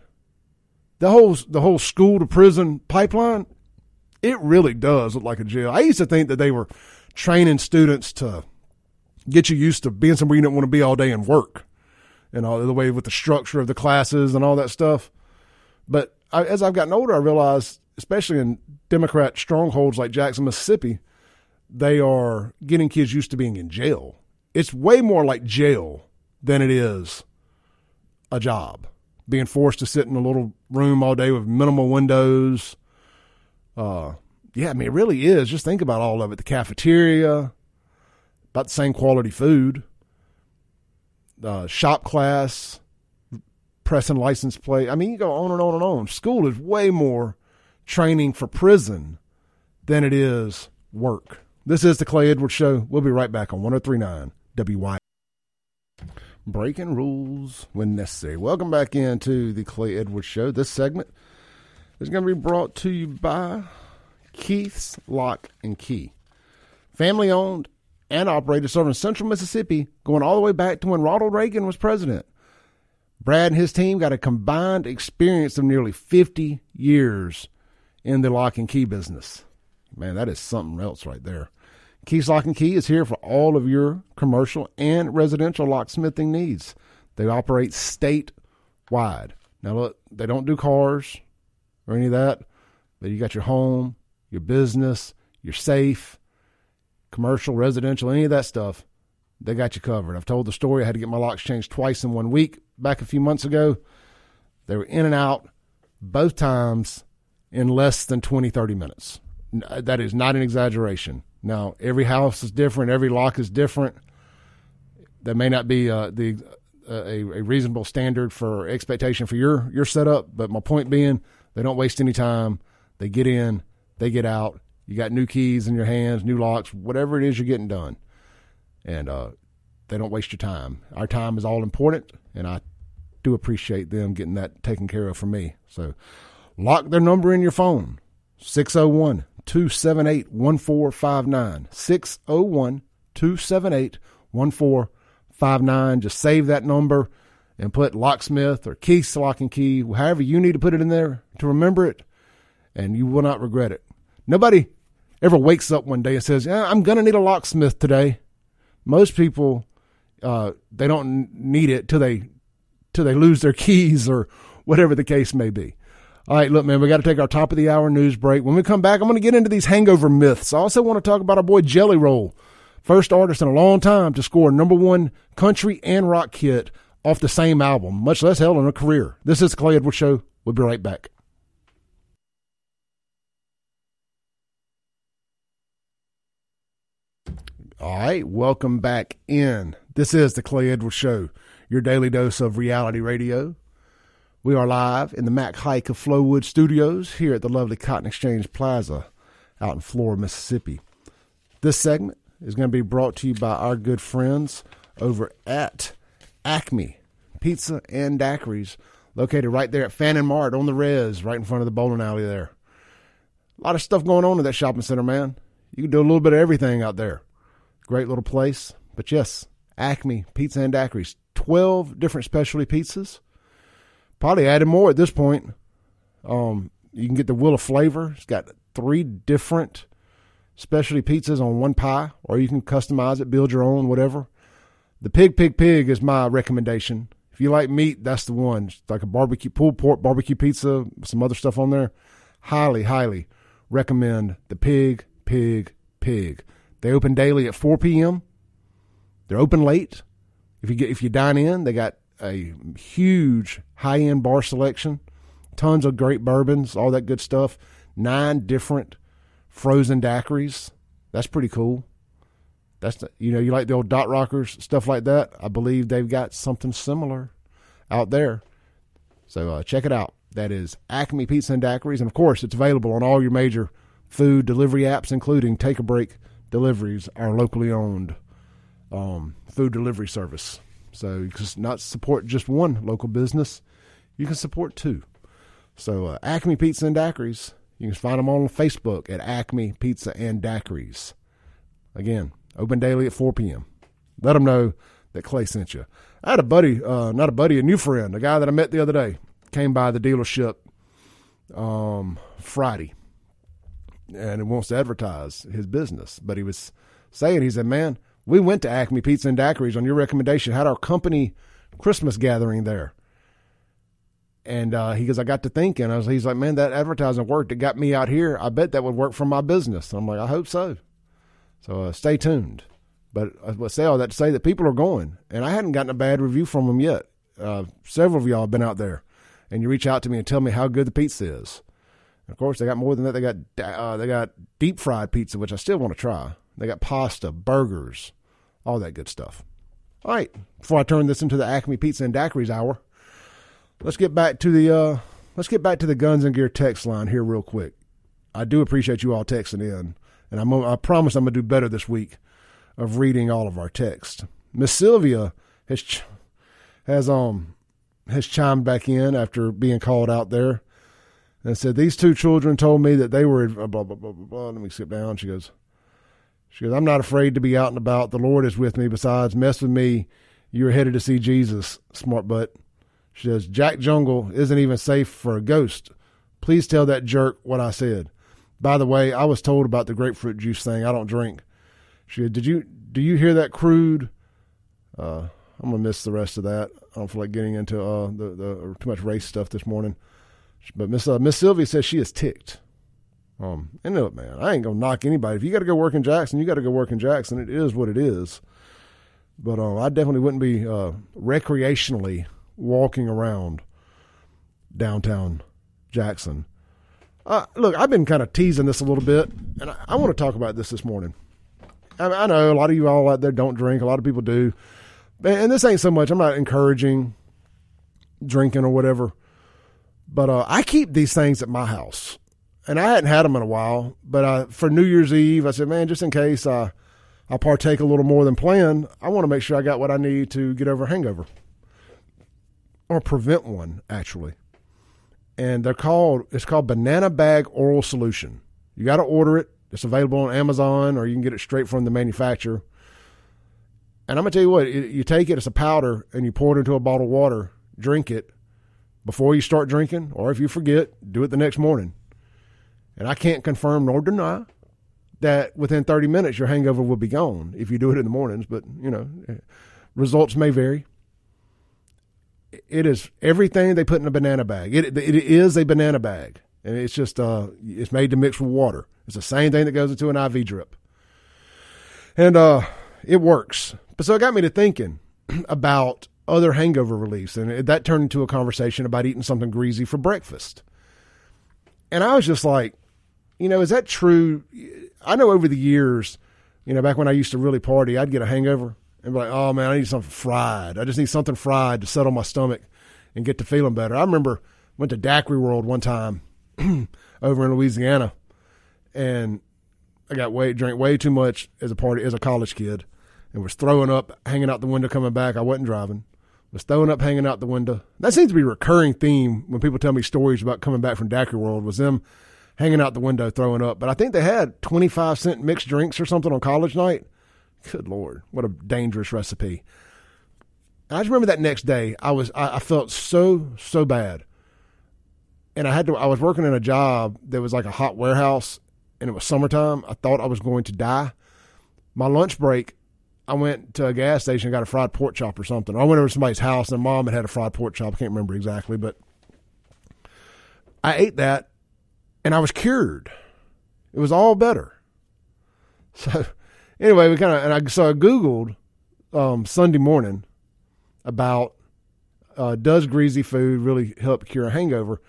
the whole the whole school to prison pipeline, it really does look like a jail. I used to think that they were training students to get you used to being somewhere you don't want to be all day and work, and all the way with the structure of the classes and all that stuff. But I, as I've gotten older, I realized, especially in Democrat strongholds like Jackson, Mississippi, they are getting kids used to being in jail. It's way more like jail than it is a job. Being forced to sit in a little room all day with minimal windows. Uh, yeah, I mean, it really is. Just think about all of it. The cafeteria, about the same quality food, uh, shop class, press and license plate. I mean, you go on and on and on. School is way more training for prison than it is work. This is the Clay Edwards Show. We'll be right back on 1039 WY. Breaking rules when necessary. Welcome back into the Clay Edwards Show. This segment is going to be brought to you by Keith's Lock and Key. Family owned and operated serving central Mississippi going all the way back to when Ronald Reagan was president. Brad and his team got a combined experience of nearly 50 years in the lock and key business. Man, that is something else right there. Keith's Lock and Key is here for all of your commercial and residential locksmithing needs. They operate statewide. Now, look, they don't do cars or any of that, but you got your home, your business, your safe, commercial, residential, any of that stuff, they got you covered. I've told the story. I had to get my locks changed twice in one week back a few months ago. They were in and out both times in less than 20, 30 minutes. That is not an exaggeration. Now, every house is different, every lock is different. That may not be uh, the uh, a, a reasonable standard for expectation for your your setup, but my point being, they don't waste any time. They get in, they get out, you got new keys in your hands, new locks, whatever it is you're getting done. And uh, they don't waste your time. Our time is all important, and I do appreciate them getting that taken care of for me. So lock their number in your phone 601 278 1459. 601 278 1459. Just save that number and put locksmith or key lock and key, however you need to put it in there to remember it, and you will not regret it. Nobody ever wakes up one day and says, I'm going to need a locksmith today. Most people, uh, they don't need it till they, till they lose their keys or whatever the case may be. All right, look, man, we got to take our top of the hour news break. When we come back, I'm going to get into these hangover myths. I also want to talk about our boy Jelly Roll, first artist in a long time to score number one country and rock hit off the same album, much less hell in a career. This is Clay Edwards Show. We'll be right back. All right, welcome back in. This is the Clay Edwards Show, your daily dose of reality radio. We are live in the Mac Haik of Flowood Studios here at the lovely Cotton Exchange Plaza out in Flora, Mississippi. This segment is going to be brought to you by our good friends over at Acme Pizza and Daiquiris, located right there at Fannin Mart on the res, right in front of the bowling alley there. A lot of stuff going on in that shopping center, man. You can do a little bit of everything out there. Great little place. But yes, Acme Pizza and Daiquiris. 12 different specialty pizzas probably added more at this point. Um, you can get the wheel of flavor. It's got three different specialty pizzas on one pie, or you can customize it, build your own, whatever. The pig, pig, pig is my recommendation. If you like meat, that's the one. It's like a barbecue pulled pork barbecue pizza, some other stuff on there. Highly, highly recommend the pig, pig, pig. They open daily at 4 p.m. They're open late. If you get if you dine in, they got a huge high end bar selection, tons of great bourbons, all that good stuff. Nine different frozen daiquiris. That's pretty cool. That's the, you know you like the old dot rockers stuff like that. I believe they've got something similar out there. So uh, check it out. That is Acme Pizza and Daiquiris, and of course it's available on all your major food delivery apps, including Take a Break Deliveries, our locally owned um, food delivery service. So you can not support just one local business, you can support two. So uh, Acme Pizza and Daiquiris, you can find them on Facebook at Acme Pizza and Daiquiris. Again, open daily at 4 p.m. Let them know that Clay sent you. I had a buddy, uh, not a buddy, a new friend, a guy that I met the other day, came by the dealership um, Friday and wants to advertise his business. But he was saying, he said, man, we went to Acme Pizza and Daiquiris on your recommendation, had our company Christmas gathering there. And uh, he goes, I got to thinking. I was, he's like, man, that advertising worked. It got me out here. I bet that would work for my business. And I'm like, I hope so. So uh, stay tuned. But I would say all that to say that people are going, and I hadn't gotten a bad review from them yet. Uh, several of y'all have been out there, and you reach out to me and tell me how good the pizza is. Of course, they got more than that. They got uh, they got deep fried pizza, which I still want to try. They got pasta, burgers, all that good stuff. All right, before I turn this into the Acme Pizza and Daiquiris hour, let's get back to the uh, let's get back to the Guns and Gear text line here real quick. I do appreciate you all texting in, and I'm I promise I'm gonna do better this week of reading all of our texts. Miss Sylvia has ch- has um has chimed back in after being called out there and said these two children told me that they were blah blah blah blah blah. Let me skip down. She goes. She goes, I'm not afraid to be out and about. The Lord is with me. Besides, mess with me. You're headed to see Jesus, smart butt. She says, Jack Jungle isn't even safe for a ghost. Please tell that jerk what I said. By the way, I was told about the grapefruit juice thing. I don't drink. She said, Did you do you hear that crude? Uh, I'm gonna miss the rest of that. I don't feel like getting into uh, the the too much race stuff this morning. But Miss uh, Miss Sylvia says she is ticked. Um, and look, man, I ain't gonna knock anybody. If you got to go work in Jackson, you got to go work in Jackson. It is what it is. But uh, I definitely wouldn't be uh, recreationally walking around downtown Jackson. Uh, look, I've been kind of teasing this a little bit, and I, I want to talk about this this morning. I, I, know a lot of you all out there don't drink. A lot of people do, and this ain't so much. I'm not encouraging drinking or whatever, but uh, I keep these things at my house and I hadn't had them in a while. But uh, for New Year's Eve, I said, man, just in case I I partake a little more than planned, I want to make sure I got what I need to get over a hangover or prevent one actually. And they're called it's called Banana Bag Oral Solution. You got to order it. It's available on Amazon or you can get it straight from the manufacturer. And I'm gonna tell you what, you take it, it's a powder, and you pour it into a bottle of water, drink it before you start drinking, or if you forget, do it the next morning and I can't confirm nor deny that within 30 minutes your hangover will be gone if you do it in the mornings, but you know, results may vary. It is everything they put in a banana bag. It, it is a banana bag, and it's just uh, it's made to mix with water. It's the same thing that goes into an IV drip, and uh, it works. But so it got me to thinking about other hangover reliefs, and that turned into a conversation about eating something greasy for breakfast. And I was just like, you know, is that true? I know over the years, you know, back when I used to really party, I'd get a hangover and be like, oh man, I need something fried. I just need something fried to settle my stomach and get to feeling better. I remember went to Daiquiri World one time over in Louisiana, and I got way drank way too much as a party as a college kid, and was throwing up, hanging out the window coming back. I wasn't driving. Was throwing up, hanging out the window. That seems to be a recurring theme when people tell me stories about coming back from Daiquiri World. Was them hanging out the window throwing up. But I think they had twenty five cent mixed drinks or something on college night. Good lord, what a dangerous recipe. I just remember that next day, I was I, I felt so so bad, and I had to. I was working in a job that was like a hot warehouse, and it was summertime. I thought I was going to die. My lunch break, I went to a gas station and got a fried pork chop or something. I went over to somebody's house and mom had had a fried pork chop. I can't remember exactly, but I ate that and I was cured. It was all better. So anyway, we kind of and I so I googled um, Sunday morning about uh, does greasy food really help cure a hangover?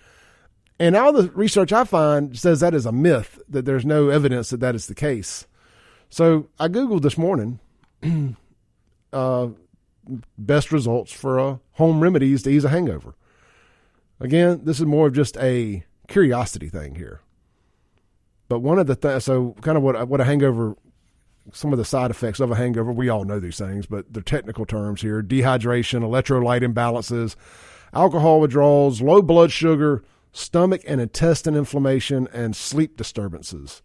And all the research I find says that is a myth, that there's no evidence that that is the case. So I Googled this morning uh, best results for uh, home remedies to ease a hangover. Again, this is more of just a curiosity thing here. But one of the things, so kind of what what a hangover, some of the side effects of a hangover, we all know these things, but the technical terms here: dehydration, electrolyte imbalances, alcohol withdrawals, low blood sugar, stomach and intestine inflammation, and sleep disturbances.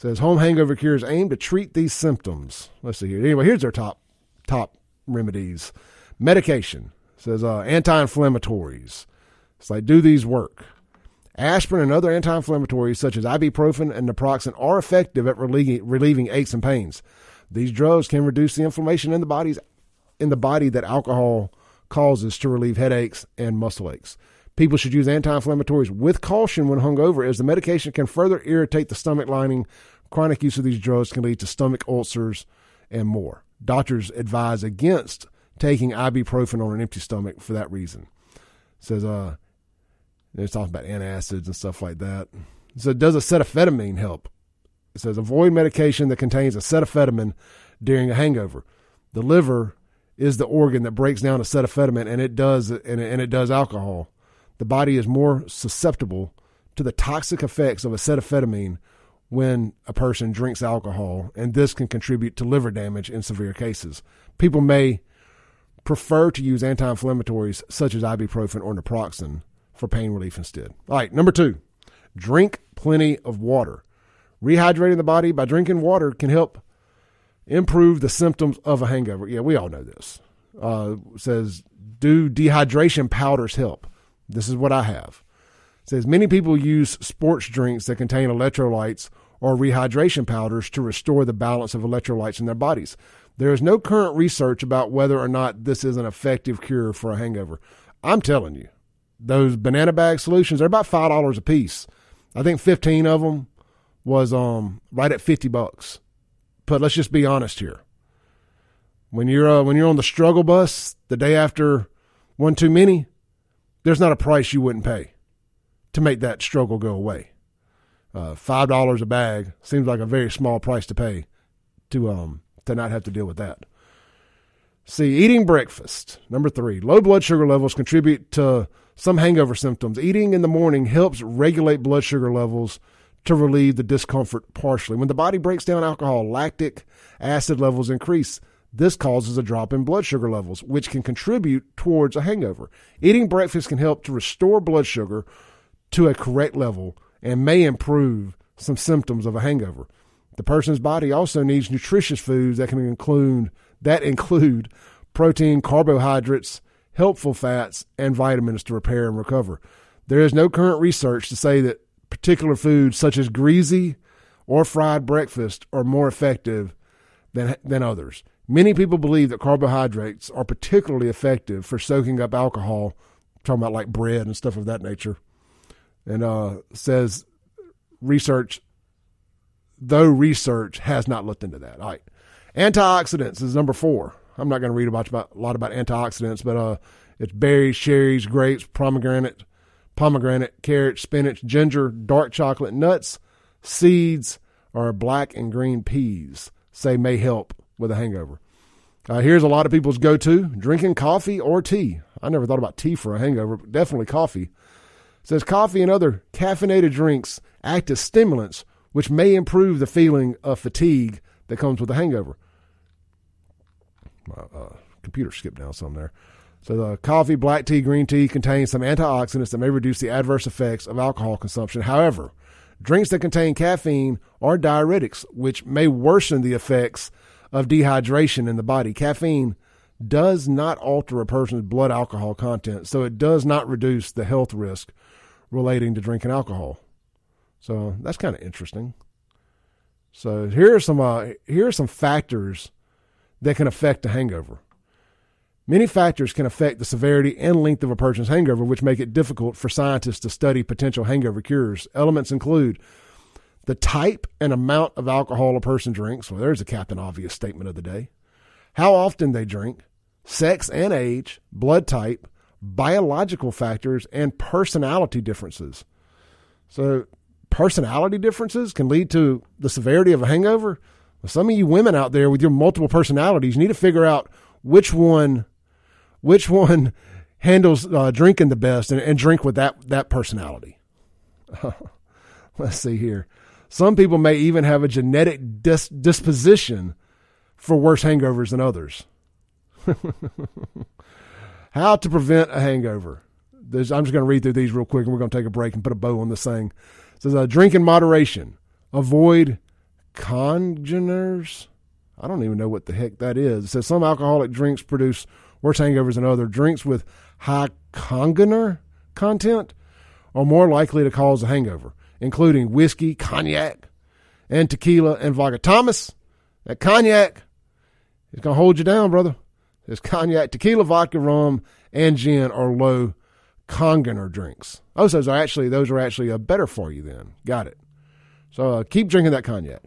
Says home hangover cures aim to treat these symptoms. Let's see here. Anyway, here's their top top remedies. Medication says uh, anti-inflammatories. It's like do these work? Aspirin and other anti-inflammatories such as ibuprofen and naproxen are effective at relieving, relieving aches and pains. These drugs can reduce the inflammation in the body's in the body that alcohol causes to relieve headaches and muscle aches. People should use anti-inflammatories with caution when hungover, as the medication can further irritate the stomach lining. Chronic use of these drugs can lead to stomach ulcers and more. Doctors advise against taking ibuprofen on an empty stomach for that reason. It says, uh, it's talking about antacids and stuff like that. So, does acetaminophen help? It says avoid medication that contains acetaminophen during a hangover. The liver is the organ that breaks down acetaminophen, and it does and it, and it does alcohol. The body is more susceptible to the toxic effects of acetaminophen when a person drinks alcohol, and this can contribute to liver damage in severe cases. People may prefer to use anti-inflammatories such as ibuprofen or naproxen for pain relief instead. All right, number two, drink plenty of water. Rehydrating the body by drinking water can help improve the symptoms of a hangover. Yeah, we all know this. Uh, says, do dehydration powders help? This is what I have. It says many people use sports drinks that contain electrolytes or rehydration powders to restore the balance of electrolytes in their bodies. There is no current research about whether or not this is an effective cure for a hangover. I'm telling you, those banana bag solutions they're about five dollars a piece. I think fifteen of them was um right at fifty bucks. But let's just be honest here. When you're uh, when you're on the struggle bus the day after one too many, there's not a price you wouldn't pay to make that struggle go away. Uh, Five dollars a bag seems like a very small price to pay to um to not have to deal with that. See, eating breakfast. Number three, low blood sugar levels contribute to some hangover symptoms. Eating in the morning helps regulate blood sugar levels to relieve the discomfort partially. When the body breaks down alcohol, lactic acid levels increase. This causes a drop in blood sugar levels, which can contribute towards a hangover. Eating breakfast can help to restore blood sugar to a correct level and may improve some symptoms of a hangover. The person's body also needs nutritious foods that can include that include protein, carbohydrates, helpful fats, and vitamins to repair and recover. There is no current research to say that particular foods such as greasy or fried breakfast are more effective than, than others. Many people believe that carbohydrates are particularly effective for soaking up alcohol, talking about like bread and stuff of that nature. And uh, says research, though research has not looked into that. All right. Antioxidants is number four. I'm not going to read about, about, a lot about antioxidants, but uh, it's berries, cherries, grapes, pomegranate, pomegranate, carrot, spinach, ginger, dark chocolate, nuts, seeds, or black and green peas. Say may help with a hangover. Uh, here's a lot of people's go to drinking coffee or tea. I never thought about tea for a hangover, but definitely coffee. It says coffee and other caffeinated drinks act as stimulants, which may improve the feeling of fatigue that comes with a hangover. My uh, computer skipped down some there. So the coffee, black tea, green tea contain some antioxidants that may reduce the adverse effects of alcohol consumption. However, drinks that contain caffeine are diuretics, which may worsen the effects of dehydration in the body. Caffeine does not alter a person's blood alcohol content, so it does not reduce the health risk relating to drinking alcohol. So that's kind of interesting. So here are some uh, here are some factors that can affect a hangover. Many factors can affect the severity and length of a person's hangover, which make it difficult for scientists to study potential hangover cures. Elements include the type and amount of alcohol a person drinks. Well, there's a Captain Obvious statement of the day. How often they drink, sex and age, blood type, biological factors, and personality differences. So, personality differences can lead to the severity of a hangover. Well, some of you women out there with your multiple personalities you need to figure out which one which one handles uh, drinking the best and, and, drink with that that personality. Let's see here. Some people may even have a genetic dis- disposition for worse hangovers than others. How to prevent a hangover. There's, I'm just going to read through these real quick and we're going to take a break and put a bow on this thing. It says, uh, drink in moderation. Avoid congeners. I don't even know what the heck that is. It says some alcoholic drinks produce worse hangovers than other. Drinks with high congener content are more likely to cause a hangover, including whiskey, cognac, and tequila and vodka. Thomas, that cognac is going to hold you down, brother. This cognac, tequila, vodka, rum, and gin are low congener drinks. Oh, those are actually those are actually uh, better for you. Then got it. So uh, keep drinking that cognac.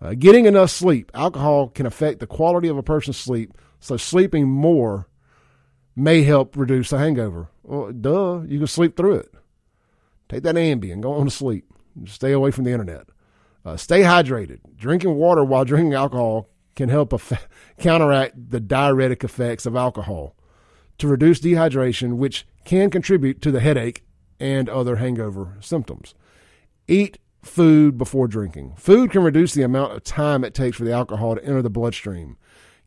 Uh, getting enough sleep. Alcohol can affect the quality of a person's sleep, so sleeping more may help reduce the hangover. Well, duh, you can sleep through it. Take that Ambien, go on to sleep. Stay away from the internet. Uh, stay hydrated. Drinking water while drinking alcohol can help counteract the diuretic effects of alcohol to reduce dehydration, which can contribute to the headache and other hangover symptoms. Eat food before drinking. Food can reduce the amount of time it takes for the alcohol to enter the bloodstream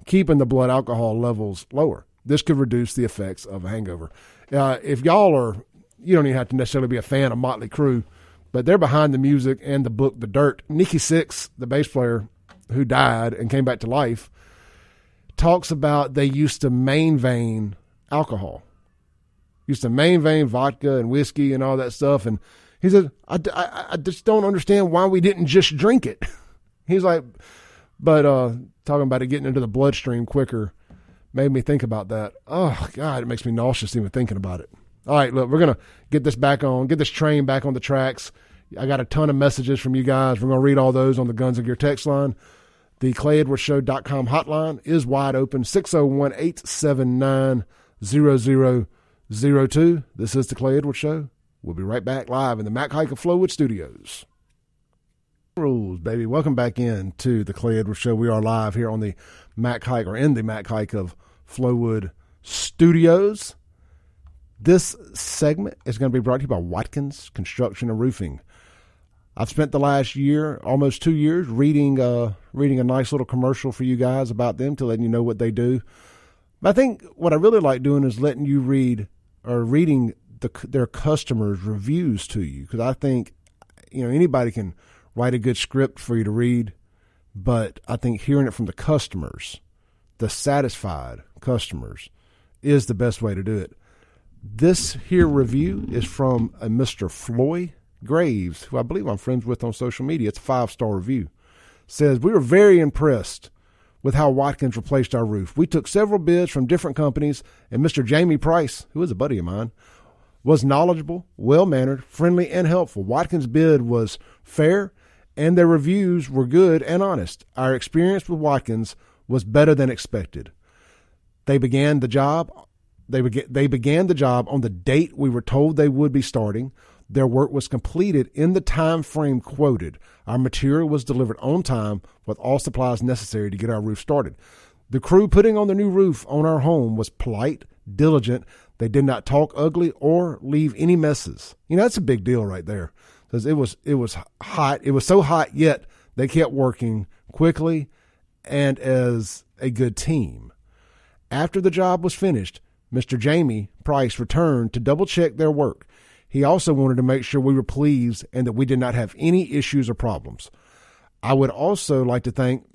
keeping the blood alcohol levels lower. This could reduce the effects of a hangover. Uh, if y'all are, you don't even have to necessarily be a fan of Motley Crue, but they're behind the music and the book The Dirt. Nikki Sixx, the bass player who died and came back to life, talks about they used to main vein alcohol, used to main vein vodka and whiskey and all that stuff. And he said, I, I, I just don't understand why we didn't just drink it. He's like, but uh, talking about it getting into the bloodstream quicker made me think about that. Oh God, it makes me nauseous even thinking about it. All right, look, we're gonna get this back on, get this train back on the tracks. I got a ton of messages from you guys. We're gonna read all those on the Guns of Gear text line. The ClayEdwardsShow.com hotline is wide open 601 879 0002. This is the Clay Edwards Show. We'll be right back live in the Mac Haik of Flowood Studios rules, baby. Welcome back in to the Clay Edwards Show. We are live here on the Mac Haik or in the Mac Haik of Flowood Studios. This segment is going to be brought to you by Watkins Construction and Roofing. I've spent the last year, almost two years, reading uh, reading a nice little commercial for you guys about them to letting you know what they do. But I think what I really like doing is letting you read or reading the, their customers' reviews to you because I think you know anybody can write a good script for you to read, but I think hearing it from the customers, the satisfied customers, is the best way to do it. This here review is from a Mr. Floyd Graves, who I believe I'm friends with on social media. It's a five star review. Says, We were very impressed with how Watkins replaced our roof. We took several bids from different companies, and Mr. Jamie Price, who is a buddy of mine, was knowledgeable, well mannered, friendly, and helpful. Watkins' bid was fair and their reviews were good and honest. Our experience with Watkins was better than expected. They began the job. They began, they began the job on the date we were told they would be starting. Their work was completed in the time frame quoted. Our material was delivered on time with all supplies necessary to get our roof started. The crew putting on the new roof on our home was polite, diligent. They did not talk ugly or leave any messes. You know, that's a big deal right there. Because it was it was hot. It was so hot, yet they kept working quickly and as a good team. After the job was finished, Mr. Jamie Price returned to double check their work. He also wanted to make sure we were pleased and that we did not have any issues or problems. I would also like to thank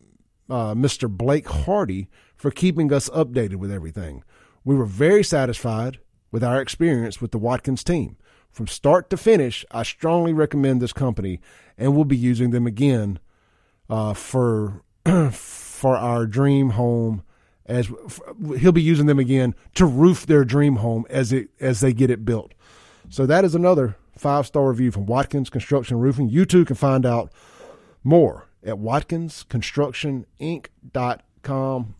uh, Mr. Blake Hardy for keeping us updated with everything. We were very satisfied with our experience with the Watkins team. From start to finish, I strongly recommend this company and we'll be using them again uh, for for our dream home as he'll be using them again to roof their dream home as it as they get it built. So that is another five star review from Watkins Construction Roofing. You too can find out more at watkinsconstructioninc.com.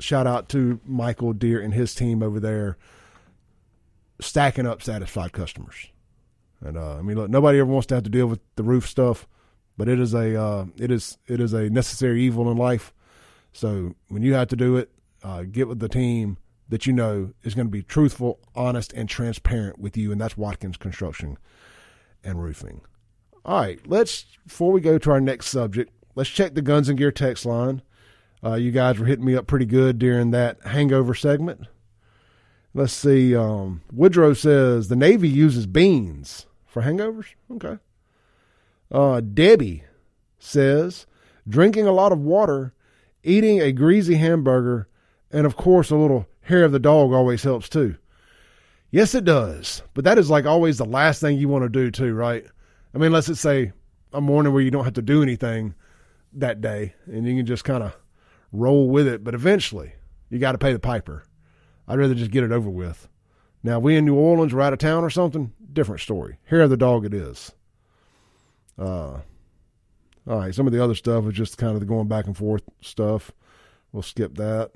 Shout out to Michael Deer and his team over there stacking up satisfied customers. And uh, I mean, look, nobody ever wants to have to deal with the roof stuff, but it is a uh, it is it is a necessary evil in life. So when you have to do it, uh, get with the team that you know is going to be truthful, honest, and transparent with you, and that's Watkins Construction and Roofing. All right, let's before we go to our next subject, let's check the Guns and Gear text line. Uh, you guys were hitting me up pretty good during that hangover segment. Let's see. Um, Woodrow says the Navy uses beans for hangovers. Okay. Uh, Debbie says drinking a lot of water, eating a greasy hamburger, and of course a little hair of the dog always helps too. Yes, it does. But that is like always the last thing you want to do too, right? I mean, unless it's say a morning where you don't have to do anything that day and you can just kind of roll with it. But eventually, you got to pay the piper. I'd rather just get it over with. Now, we in New Orleans or out of town or something, different story. Hair of the dog it is. Uh, all right, some of the other stuff is just kind of the going back and forth stuff. We'll skip that.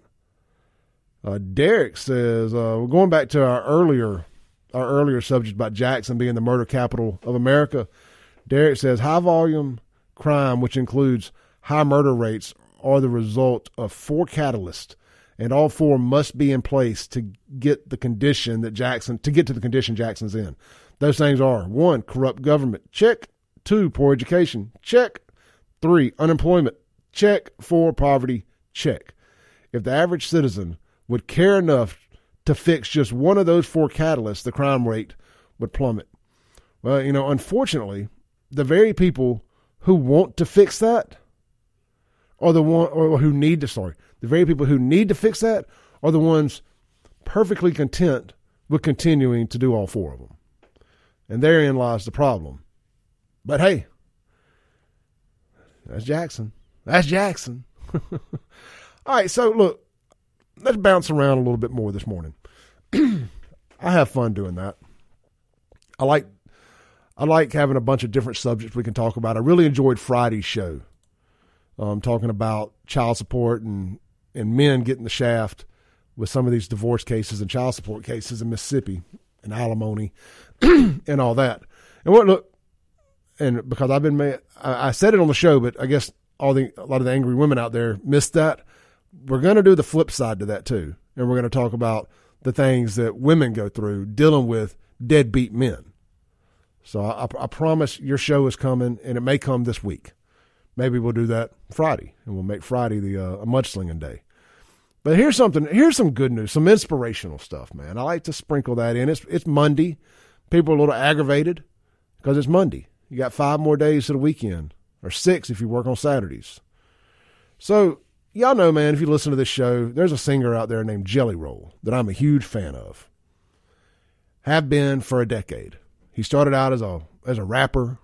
Uh, Derek says uh, we're going back to our earlier our earlier subject about Jackson being the murder capital of America. Derek says high volume crime, which includes high murder rates, are the result of four catalysts, and all four must be in place to get the condition that Jackson to get to the condition Jackson's in. Those things are one, corrupt government, check. Two, poor education, check. Three, unemployment, check. Four, poverty, check. If the average citizen would care enough to fix just one of those four catalysts, the crime rate would plummet. Well, you know, unfortunately, the very people who want to fix that are the one or who need to sorry, the very people who need to fix that are the ones perfectly content with continuing to do all four of them. And therein lies the problem. But hey, that's Jackson. That's Jackson. all right, so look, let's bounce around a little bit more this morning. I have fun doing that. I like I like having a bunch of different subjects we can talk about. I really enjoyed Friday's show, um, talking about child support and and men getting the shaft with some of these divorce cases and child support cases in Mississippi and alimony and all that. And what look, and because I've been I, I said it on the show, but I guess all the a lot of the angry women out there missed that we're going to do the flip side to that too. And we're going to talk about the things that women go through dealing with deadbeat men. So I, I, promise your show is coming, and it may come this week. Maybe we'll do that Friday, and we'll make Friday the uh, a mudslinging day. But here's something. Here's some good news, some inspirational stuff, man. I like to sprinkle that in. It's it's Monday. People are a little aggravated because it's Monday. You got five more days to the weekend, or six if you work on Saturdays. So y'all know, man, if you listen to this show, there's a singer out there named Jelly Roll that I'm a huge fan of. Have been for a decade. He started out as a as a rapper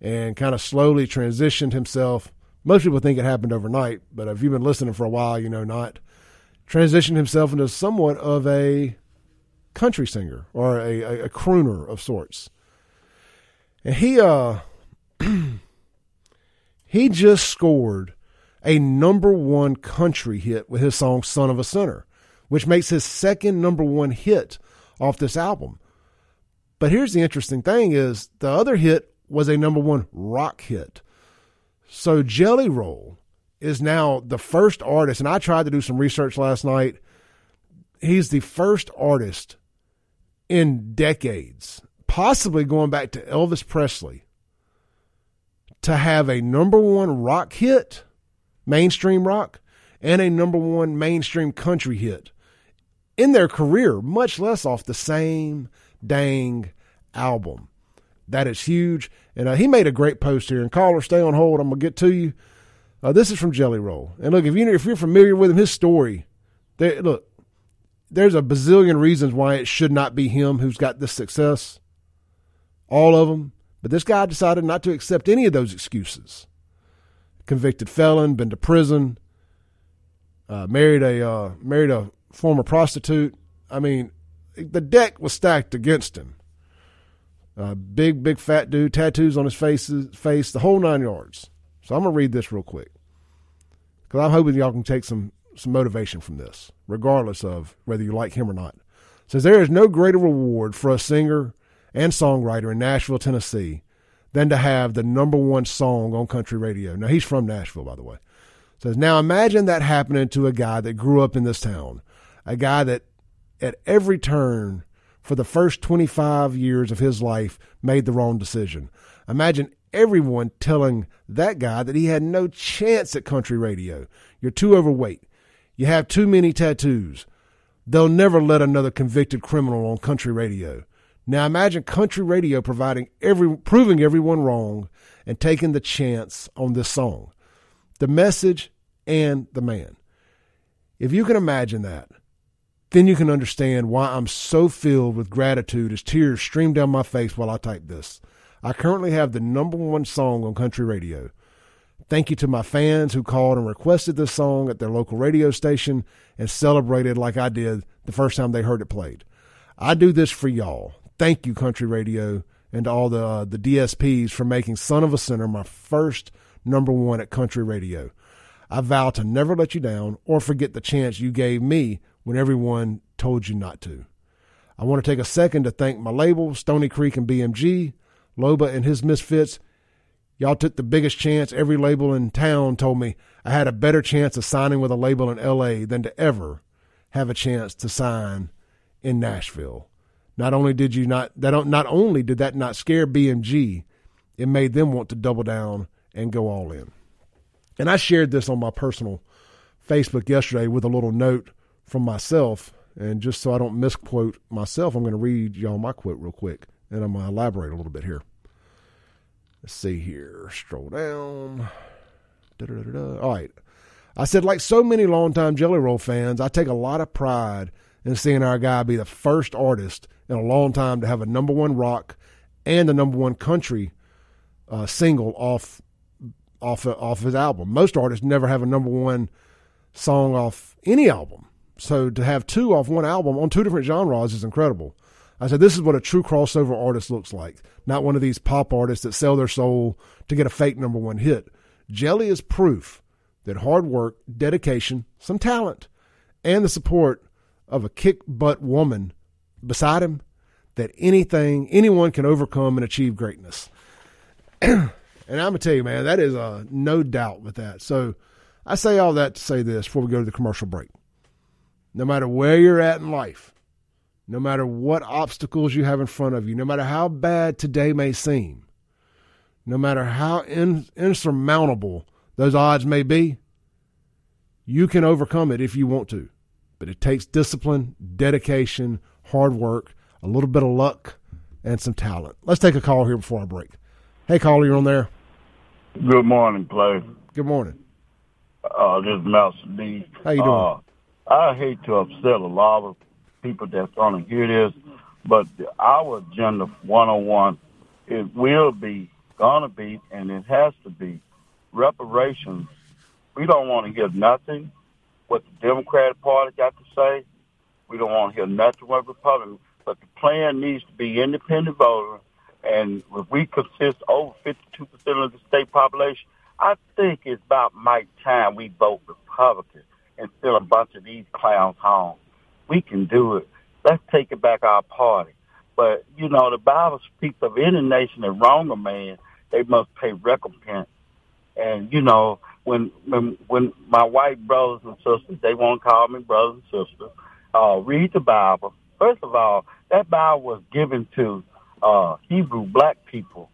and kind of slowly transitioned himself. Most people think it happened overnight, but if you've been listening for a while, you know not. Transitioned himself into somewhat of a country singer or a, a, a crooner of sorts. And he uh he just scored a number one country hit with his song Son of a Sinner, which makes his second number one hit off this album. But here's the interesting thing is the other hit was a number one rock hit. So Jelly Roll is now the first artist, and I tried to do some research last night. He's the first artist in decades, possibly going back to Elvis Presley, to have a number one rock hit, mainstream rock, and a number one mainstream country hit in their career, much less off the same dang album. That is huge. And uh, he made a great post here. And caller, stay on hold. I'm gonna get to you. Uh, this is from Jelly Roll. And look, if you if you're familiar with him, his story, there, look, there's a bazillion reasons why it should not be him who's got this success. All of them. But this guy decided not to accept any of those excuses. Convicted felon, been to prison, uh, married a uh, married a former prostitute. I mean, the deck was stacked against him. Uh, big, big fat dude, tattoos on his face, face, the whole nine yards. So I'm gonna read this real quick because I'm hoping y'all can take some some motivation from this, regardless of whether you like him or not. It says there is no greater reward for a singer and songwriter in Nashville, Tennessee, than to have the number one song on country radio. Now he's from Nashville, by the way. Says now imagine that happening to a guy that grew up in this town, a guy that at every turn for the first 25 years of his life made the wrong decision. Imagine everyone telling that guy that he had no chance at country radio. You're too overweight. You have too many tattoos. They'll never let another convicted criminal on country radio. Now imagine country radio providing every proving everyone wrong and taking the chance on this song. The message and the man. If you can imagine that, then you can understand why I'm so filled with gratitude as tears stream down my face while I type this. I currently have the number one song on country radio. Thank you to my fans who called and requested this song at their local radio station and celebrated like I did the first time they heard it played. I do this for y'all. Thank you, country radio, and all the uh, the DSPs for making "Son of a Sinner" my first number one at country radio. I vow to never let you down or forget the chance you gave me when everyone told you not to. I want to take a second to thank my label, Stoney Creek and BMG, Loba and his misfits. Y'all took the biggest chance every label in town told me I had a better chance of signing with a label in LA than to ever have a chance to sign in Nashville. Not only did you not that not only did that not scare BMG, it made them want to double down and go all in. And I shared this on my personal Facebook yesterday with a little note from myself. And just so I don't misquote myself, I'm going to read y'all my quote real quick, and I'm going to elaborate a little bit here. Let's see here. Stroll down. Da-da-da-da. All right. I said, like so many longtime Jelly Roll fans, I take a lot of pride in seeing our guy be the first artist in a long time to have a number one rock and a number one country uh, single off off off his album. Most artists never have a number one song off any album. So to have two off one album on two different genres is incredible. I said, this is what a true crossover artist looks like, not one of these pop artists that sell their soul to get a fake number one hit. Jelly is proof that hard work, dedication, some talent, and the support of a kick butt woman beside him, that anything, anyone can overcome and achieve greatness. and I'm going to tell you, man, that is uh, no doubt with that. So I say all that to say this before we go to the commercial break no matter where you're at in life, no matter what obstacles you have in front of you, no matter how bad today may seem, no matter how in, insurmountable those odds may be, you can overcome it if you want to. But it takes discipline, dedication, hard work, a little bit of luck, and some talent. Let's take a call here before I break. Hey, caller, you're on there. Good morning, Clay. Good morning. Uh, this is Master D. How you doing? Uh, I hate to upset a lot of people that's going to hear this, but our agenda 101, it will be, going to be, and it has to be reparations. We don't want to hear nothing what the Democratic Party got to say. We don't want to hear nothing what Republicans. But the plan needs to be independent voters, and if we consist over 52% of the state population, I think it's about my time we vote Republican and send a bunch of these clowns home. We can do it. Let's take it back our party. But, you know, the Bible speaks of any nation that wrong a man, they must pay recompense. And, you know, when when when my white brothers and sisters they want to call me brothers and sisters, uh, read the Bible. First of all, that Bible was given to uh, Hebrew black people.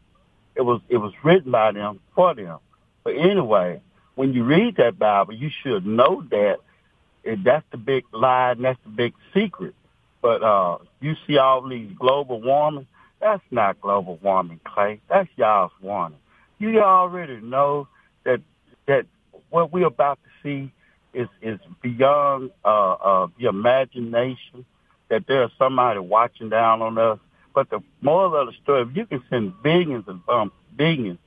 It was it was written by them for them. But anyway, when you read that Bible, you should know that that's the big lie and that's the big secret. But uh, you see all these global warming. That's not global warming, Clay. That's y'all's warning. You already know that that what we're about to see is is beyond uh, uh, the imagination. That there's somebody watching down on us. But the moral of the story, if you can send billions and um, billions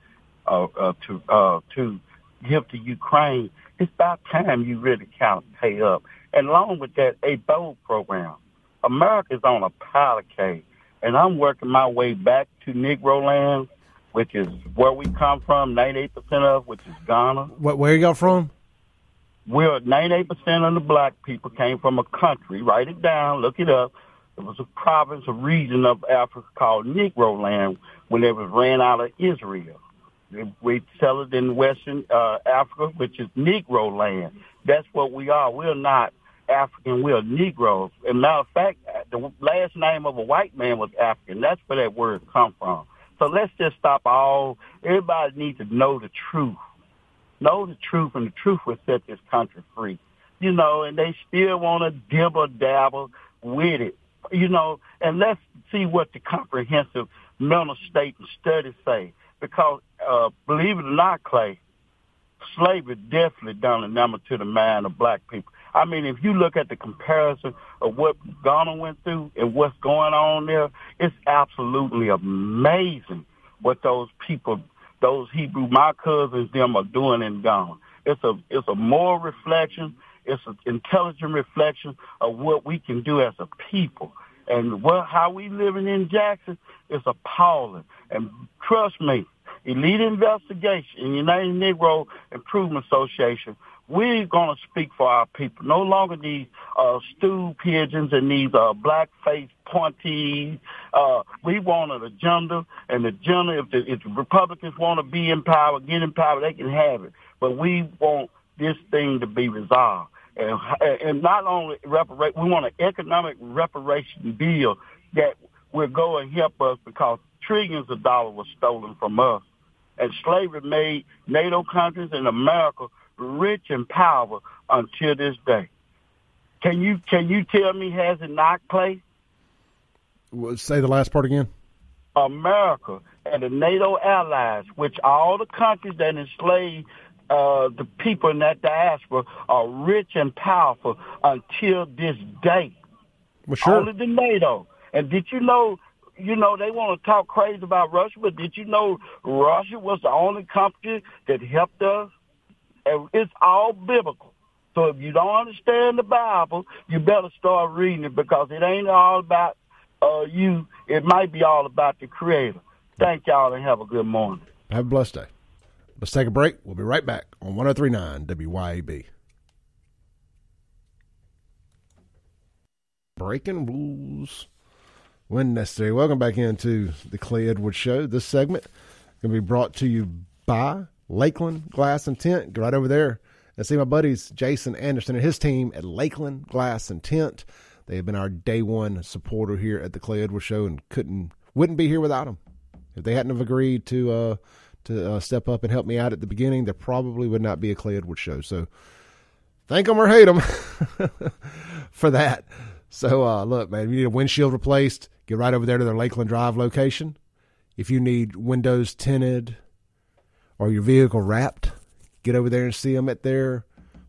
uh, uh, to uh, to give to Ukraine, it's about time you really count pay up. And along with that, a bold program. America's on a cave, and I'm working my way back to Negro land, which is where we come from, 98% of, which is Ghana. What, where you got from? We're 98% of the black people came from a country. Write it down, look it up. It was a province, a region of Africa called Negro land when it was ran out of Israel. We sell it in Western uh, Africa, which is Negro land. That's what we are. We're not African. We're Negroes. And matter of fact, the last name of a white man was African. That's where that word come from. So let's just stop all. Everybody needs to know the truth. Know the truth, and the truth will set this country free. You know, and they still want to dibble dabble with it. You know, and let's see what the comprehensive mental state and studies say because uh, believe it or not, Clay, slavery definitely done a number to the mind of black people. I mean, if you look at the comparison of what Ghana went through and what's going on there, it's absolutely amazing what those people, those Hebrew, my cousins, them are doing and gone. It's a, it's a moral reflection. It's an intelligent reflection of what we can do as a people. And what, how we living in Jackson is appalling. And trust me, Elite Investigation, in United Negro Improvement Association, we're going to speak for our people. No longer these uh, stew pigeons and these uh, black-faced pointees. Uh, we want an agenda, and the agenda, if the, if the Republicans want to be in power, get in power, they can have it. But we want this thing to be resolved. And, and not only reparate, we want an economic reparation bill that will go and help us because trillions of dollars were stolen from us. And slavery made NATO countries and America rich and powerful until this day. Can you can you tell me has it not, Clay? Say the last part again. America and the NATO allies, which all the countries that enslaved uh, the people in that diaspora, are rich and powerful until this day. Well, sure. Only the NATO. And did you know you know, they want to talk crazy about Russia, but did you know Russia was the only country that helped us? It's all biblical. So if you don't understand the Bible, you better start reading it because it ain't all about uh, you. It might be all about the Creator. Thank y'all and have a good morning. Have a blessed day. Let's take a break. We'll be right back on 1039 WYAB. Breaking rules when necessary. Welcome back into the Clay Edwards Show. This segment going to be brought to you by Lakeland Glass and Tint. Go right over there and see my buddies Jason Anderson and his team at Lakeland Glass and Tint. They have been our day one supporter here at the Clay Edwards Show and couldn't wouldn't be here without them. If they hadn't have agreed to uh, to uh, step up and help me out at the beginning, there probably would not be a Clay Edwards Show. So thank them or hate them for that. So uh, look, man, if you need a windshield replaced, Get right over there to their Lakeland Drive location. If you need windows tinted or your vehicle wrapped, get over there and see them at their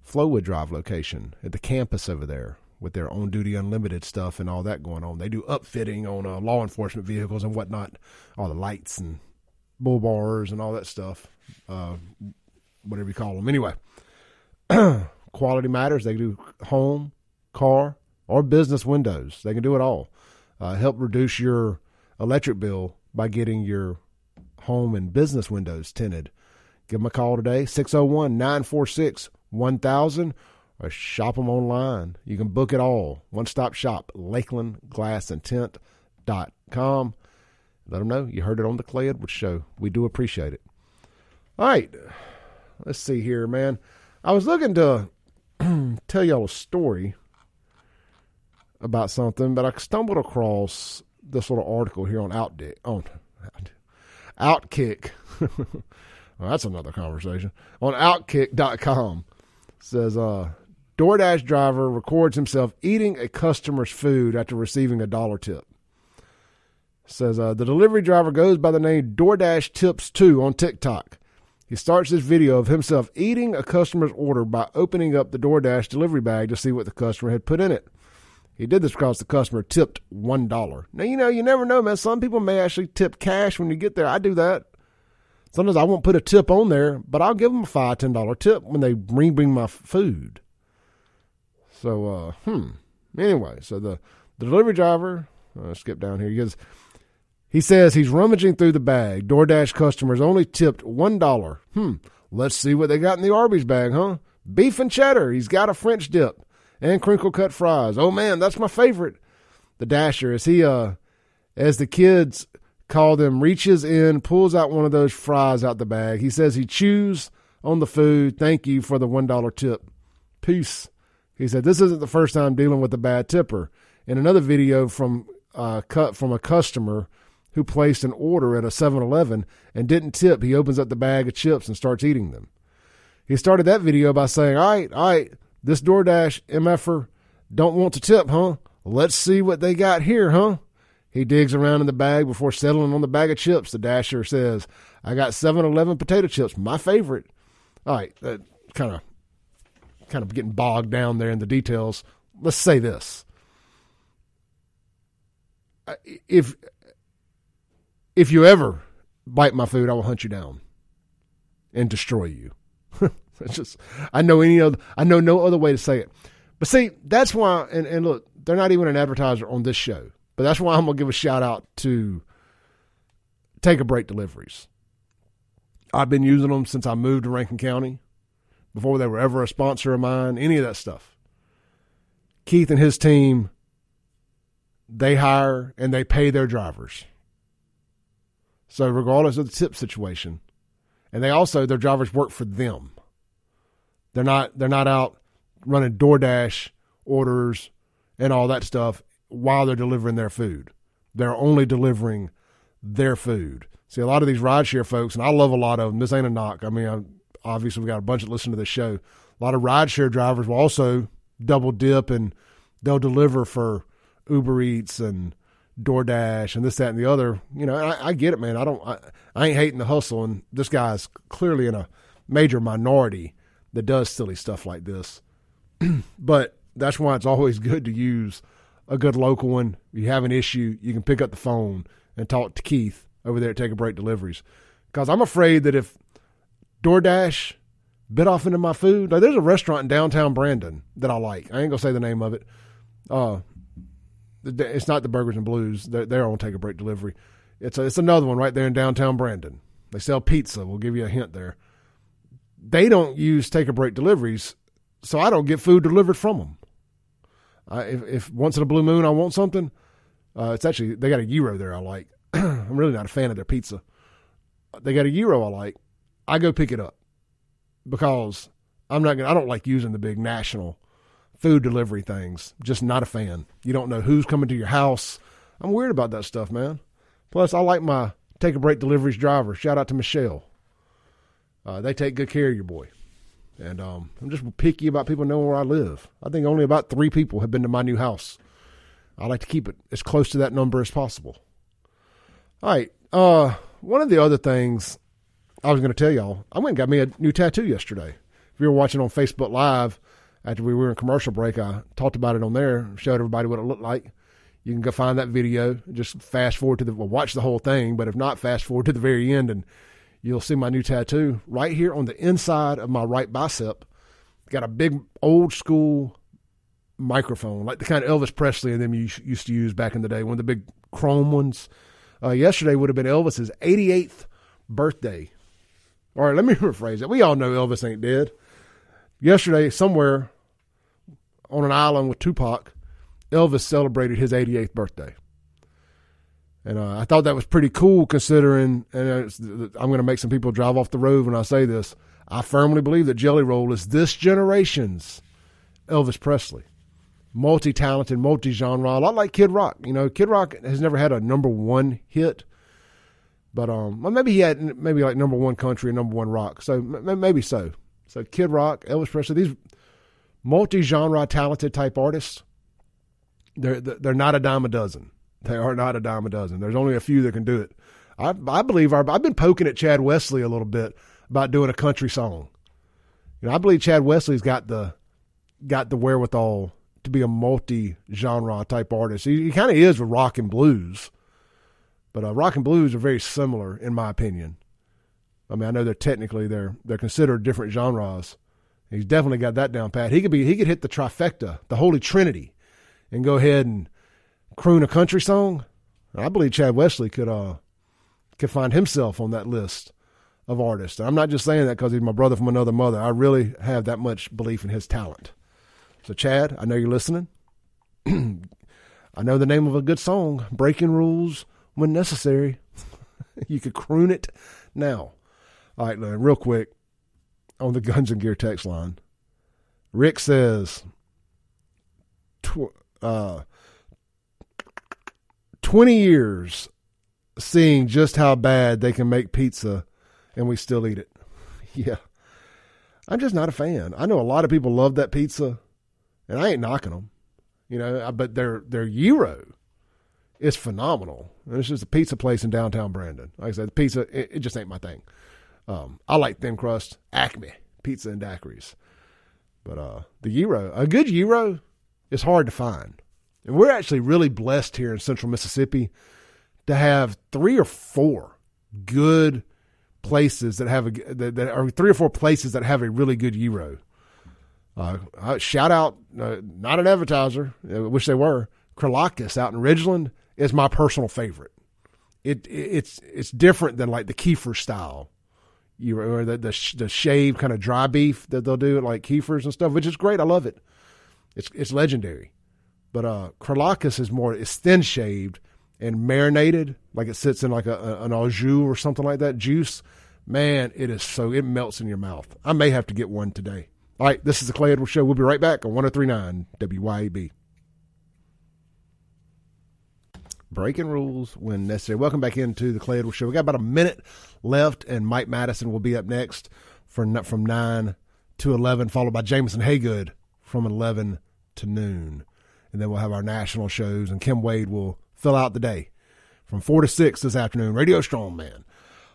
Flowood Drive location at the campus over there with their on duty unlimited stuff and all that going on. They do upfitting on uh, law enforcement vehicles and whatnot, all the lights and bull bars and all that stuff, uh, whatever you call them. Anyway, quality matters. They do home, car, or business windows. They can do it all uh, help reduce your electric bill by getting your home and business windows tinted. Give them a call today, 601 946 1000, or shop them online. You can book it all. One stop shop, lakelandglassandtint.com. Let them know you heard it on the Clay Edwards Show. We do appreciate it. All right, let's see here, man. I was looking to tell y'all a story about something, but I stumbled across this little article here on Outdick on Outkick. well, that's another conversation. On Outkick.com says uh DoorDash driver records himself eating a customer's food after receiving a dollar tip. Says uh, the delivery driver goes by the name DoorDash Tips 2 on TikTok. He starts this video of himself eating a customer's order by opening up the DoorDash delivery bag to see what the customer had put in it. He did this because the customer tipped one dollar. Now you know you never know, man. Some people may actually tip cash when you get there. I do that. Sometimes I won't put a tip on there, but I'll give them a five ten dollar tip when they bring bring my food. So, uh, hmm. Anyway, so the, the delivery driver, uh, skip down here. He goes, he says he's rummaging through the bag. DoorDash customers only tipped one dollar. Hmm. Let's see what they got in the Arby's bag, huh? Beef and cheddar. He's got a French dip and crinkle cut fries. Oh man, that's my favorite. The dasher, as he uh, as the kids call them, reaches in, pulls out one of those fries out the bag. He says he chews on the food. Thank you for the one dollar tip. Peace. He said, This isn't the first time dealing with a bad tipper. In another video from uh, cut from a customer who placed an order at a 7 Eleven and didn't tip, he opens up the bag of chips and starts eating them. He started that video by saying, All right, all right, this DoorDash MFer don't want to tip, huh? Let's see what they got here, huh? He digs around in the bag before settling on the bag of chips. The dasher says, I got 7 Eleven potato chips, my favorite. All right, kind of kind of getting bogged down there in the details. Let's say this: if if you ever bite my food, I will hunt you down and destroy you. it's just I know any other I know no other way to say it. But see, that's why and, and look, they're not even an advertiser on this show. But that's why I'm gonna give a shout out to Take a Break Deliveries. I've been using them since I moved to Rankin County before they were ever a sponsor of mine, any of that stuff. Keith and his team, they hire and they pay their drivers. So regardless of the tip situation, and they also their drivers work for them. They're not they're not out running DoorDash orders and all that stuff while they're delivering their food. They're only delivering their food. See, a lot of these rideshare folks, and I love a lot of them. This ain't a knock. I mean, I'm, obviously we got a bunch that listen to this show. A lot of rideshare drivers will also double dip and they'll deliver for Uber Eats and DoorDash and this, that, and the other. You know, I, I get it, man. I don't, I, I ain't hating the hustle, and this guy's clearly in a major minority that does silly stuff like this. but that's why it's always good to use a good local one. You have an issue, you can pick up the phone and talk to Keith over there at Take a Break Deliveries. Because I'm afraid that if DoorDash bit off into my food. Like, there's a restaurant in downtown Brandon that I like. I ain't gonna say the name of it. Uh, it's not the Burgers and Blues. They're, they're on Take a Break delivery. It's a, it's another one right there in downtown Brandon. They sell pizza. We'll give you a hint there. They don't use Take a Break deliveries, so I don't get food delivered from them. I, if, if once in a blue moon I want something, uh, it's actually they got a gyro there I like. I'm really not a fan of their pizza. They got a gyro I like. I go pick it up because I'm not gonna. I don't like using the big national food delivery things. Just not a fan. You don't know who's coming to your house. I'm weird about that stuff, man. Plus, I like my take a break deliveries driver. Shout out to Michelle. Uh, they take good care of your boy. And um, I'm just picky about people knowing where I live. I think only about three people have been to my new house. I like to keep it as close to that number as possible. All right. Uh, one of the other things I was going to tell y'all, I went and got me a new tattoo yesterday. If you were watching on Facebook Live after we were in commercial break, I talked about it on there, showed everybody what it looked like. You can go find that video. Just fast forward to the well, watch the whole thing, but if not, fast forward to the very end, and you'll see my new tattoo right here on the inside of my right bicep. Got a big old school microphone, like the kind of Elvis Presley and them you used to use back in the day, one of the big chrome ones. Uh, yesterday would have been Elvis's 88th birthday. All right, let me rephrase it. We all know Elvis ain't dead. Yesterday, somewhere on an island with Tupac, Elvis celebrated his 88th birthday. And uh, I thought that was pretty cool considering, and I'm going to make some people drive off the road when I say this. I firmly believe that Jelly Roll is this generation's Elvis Presley. Multi talented, multi genre, a lot like Kid Rock. You know, Kid Rock has never had a number one hit, but um, maybe he had maybe like number one country and number one rock. So maybe so. So Kid Rock, Elvis Presley, these multi genre talented type artists, they're they're not a dime a dozen. They are not a dime a dozen. There's only a few that can do it. I I believe our, I've been poking at Chad Wesley a little bit about doing a country song. You know, I believe Chad Wesley's got the got the wherewithal to be a multi genre type artist. He, he kind of is with rock and blues, but uh, rock and blues are very similar in my opinion. I mean, I know they're technically they're they're considered different genres. He's definitely got that down pat. He could be he could hit the trifecta, the holy trinity, and go ahead and croon a country song. I believe Chad Wesley could uh could find himself on that list of artists. And I'm not just saying that because he's my brother from another mother. I really have that much belief in his talent. So, Chad, I know you're listening. I know the name of a good song, Breaking Rules When Necessary. you could croon it now. All right, real quick on the Guns and Gear text line. Rick says, tw- uh, 20 years seeing just how bad they can make pizza and we still eat it. yeah. I'm just not a fan. I know a lot of people love that pizza, and I ain't knocking them. You know, but their their gyro is phenomenal. And it's just a pizza place in downtown Brandon. Like I said, the pizza it, it just ain't my thing. Um, I like thin crust, Acme pizza and daiquiris, but uh, the gyro, a good gyro, is hard to find, and we're actually really blessed here in Central Mississippi to have three or four good places that have a that, that are three or four places that have a really good gyro. Uh, shout out, uh, not an advertiser. I wish they were. Kralakis out in Ridgeland is my personal favorite. It, it it's it's different than like the Keifer style, you or the the, the shaved kind of dry beef that they'll do at like Keifers and stuff, which is great. I love it. It's it's legendary. But uh, Kralakis is more it's thin shaved and marinated, like it sits in like a, a, an au jus or something like that juice. Man, it is so it melts in your mouth. I may have to get one today. All right, this is the Clay Edwards Show. We'll be right back on 1039 WYAB. Breaking rules when necessary. Welcome back into the Clay Edwards Show. We got about a minute left, and Mike Madison will be up next for from 9 to 11, followed by Jameson Haygood from 11 to noon. And then we'll have our national shows, and Kim Wade will fill out the day from 4 to 6 this afternoon. Radio Strongman.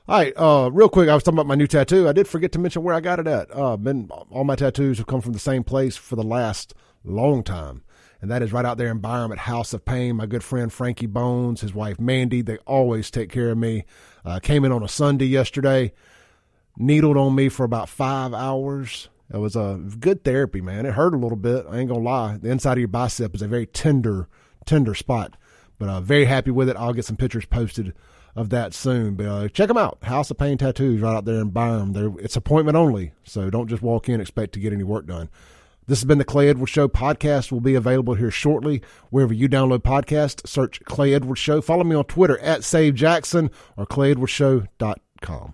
All right, uh, real quick, I was talking about my new tattoo. I did forget to mention where I got it at. Uh, been all my tattoos have come from the same place for the last long time, and that is right out there in Byram at House of Pain. My good friend Frankie Bonze, his wife Mandy, they always take care of me. Uh, came in on a Sunday yesterday, needled on me for about five hours. It was a good therapy, man. It hurt a little bit. I ain't gonna lie. The inside of your bicep is a very tender, tender spot, but uh, very happy with it. I'll get some pictures posted of that soon. But uh, check them out. House of Pain Tattoos right out there in Byram. They're, it's appointment only, so don't just walk in expect to get any work done. This has been the Clay Edwards Show. Podcast will be available here shortly. Wherever you download podcasts, search Clay Edwards Show. Follow me on Twitter at Save Jackson or ClayEdwardsShow.com.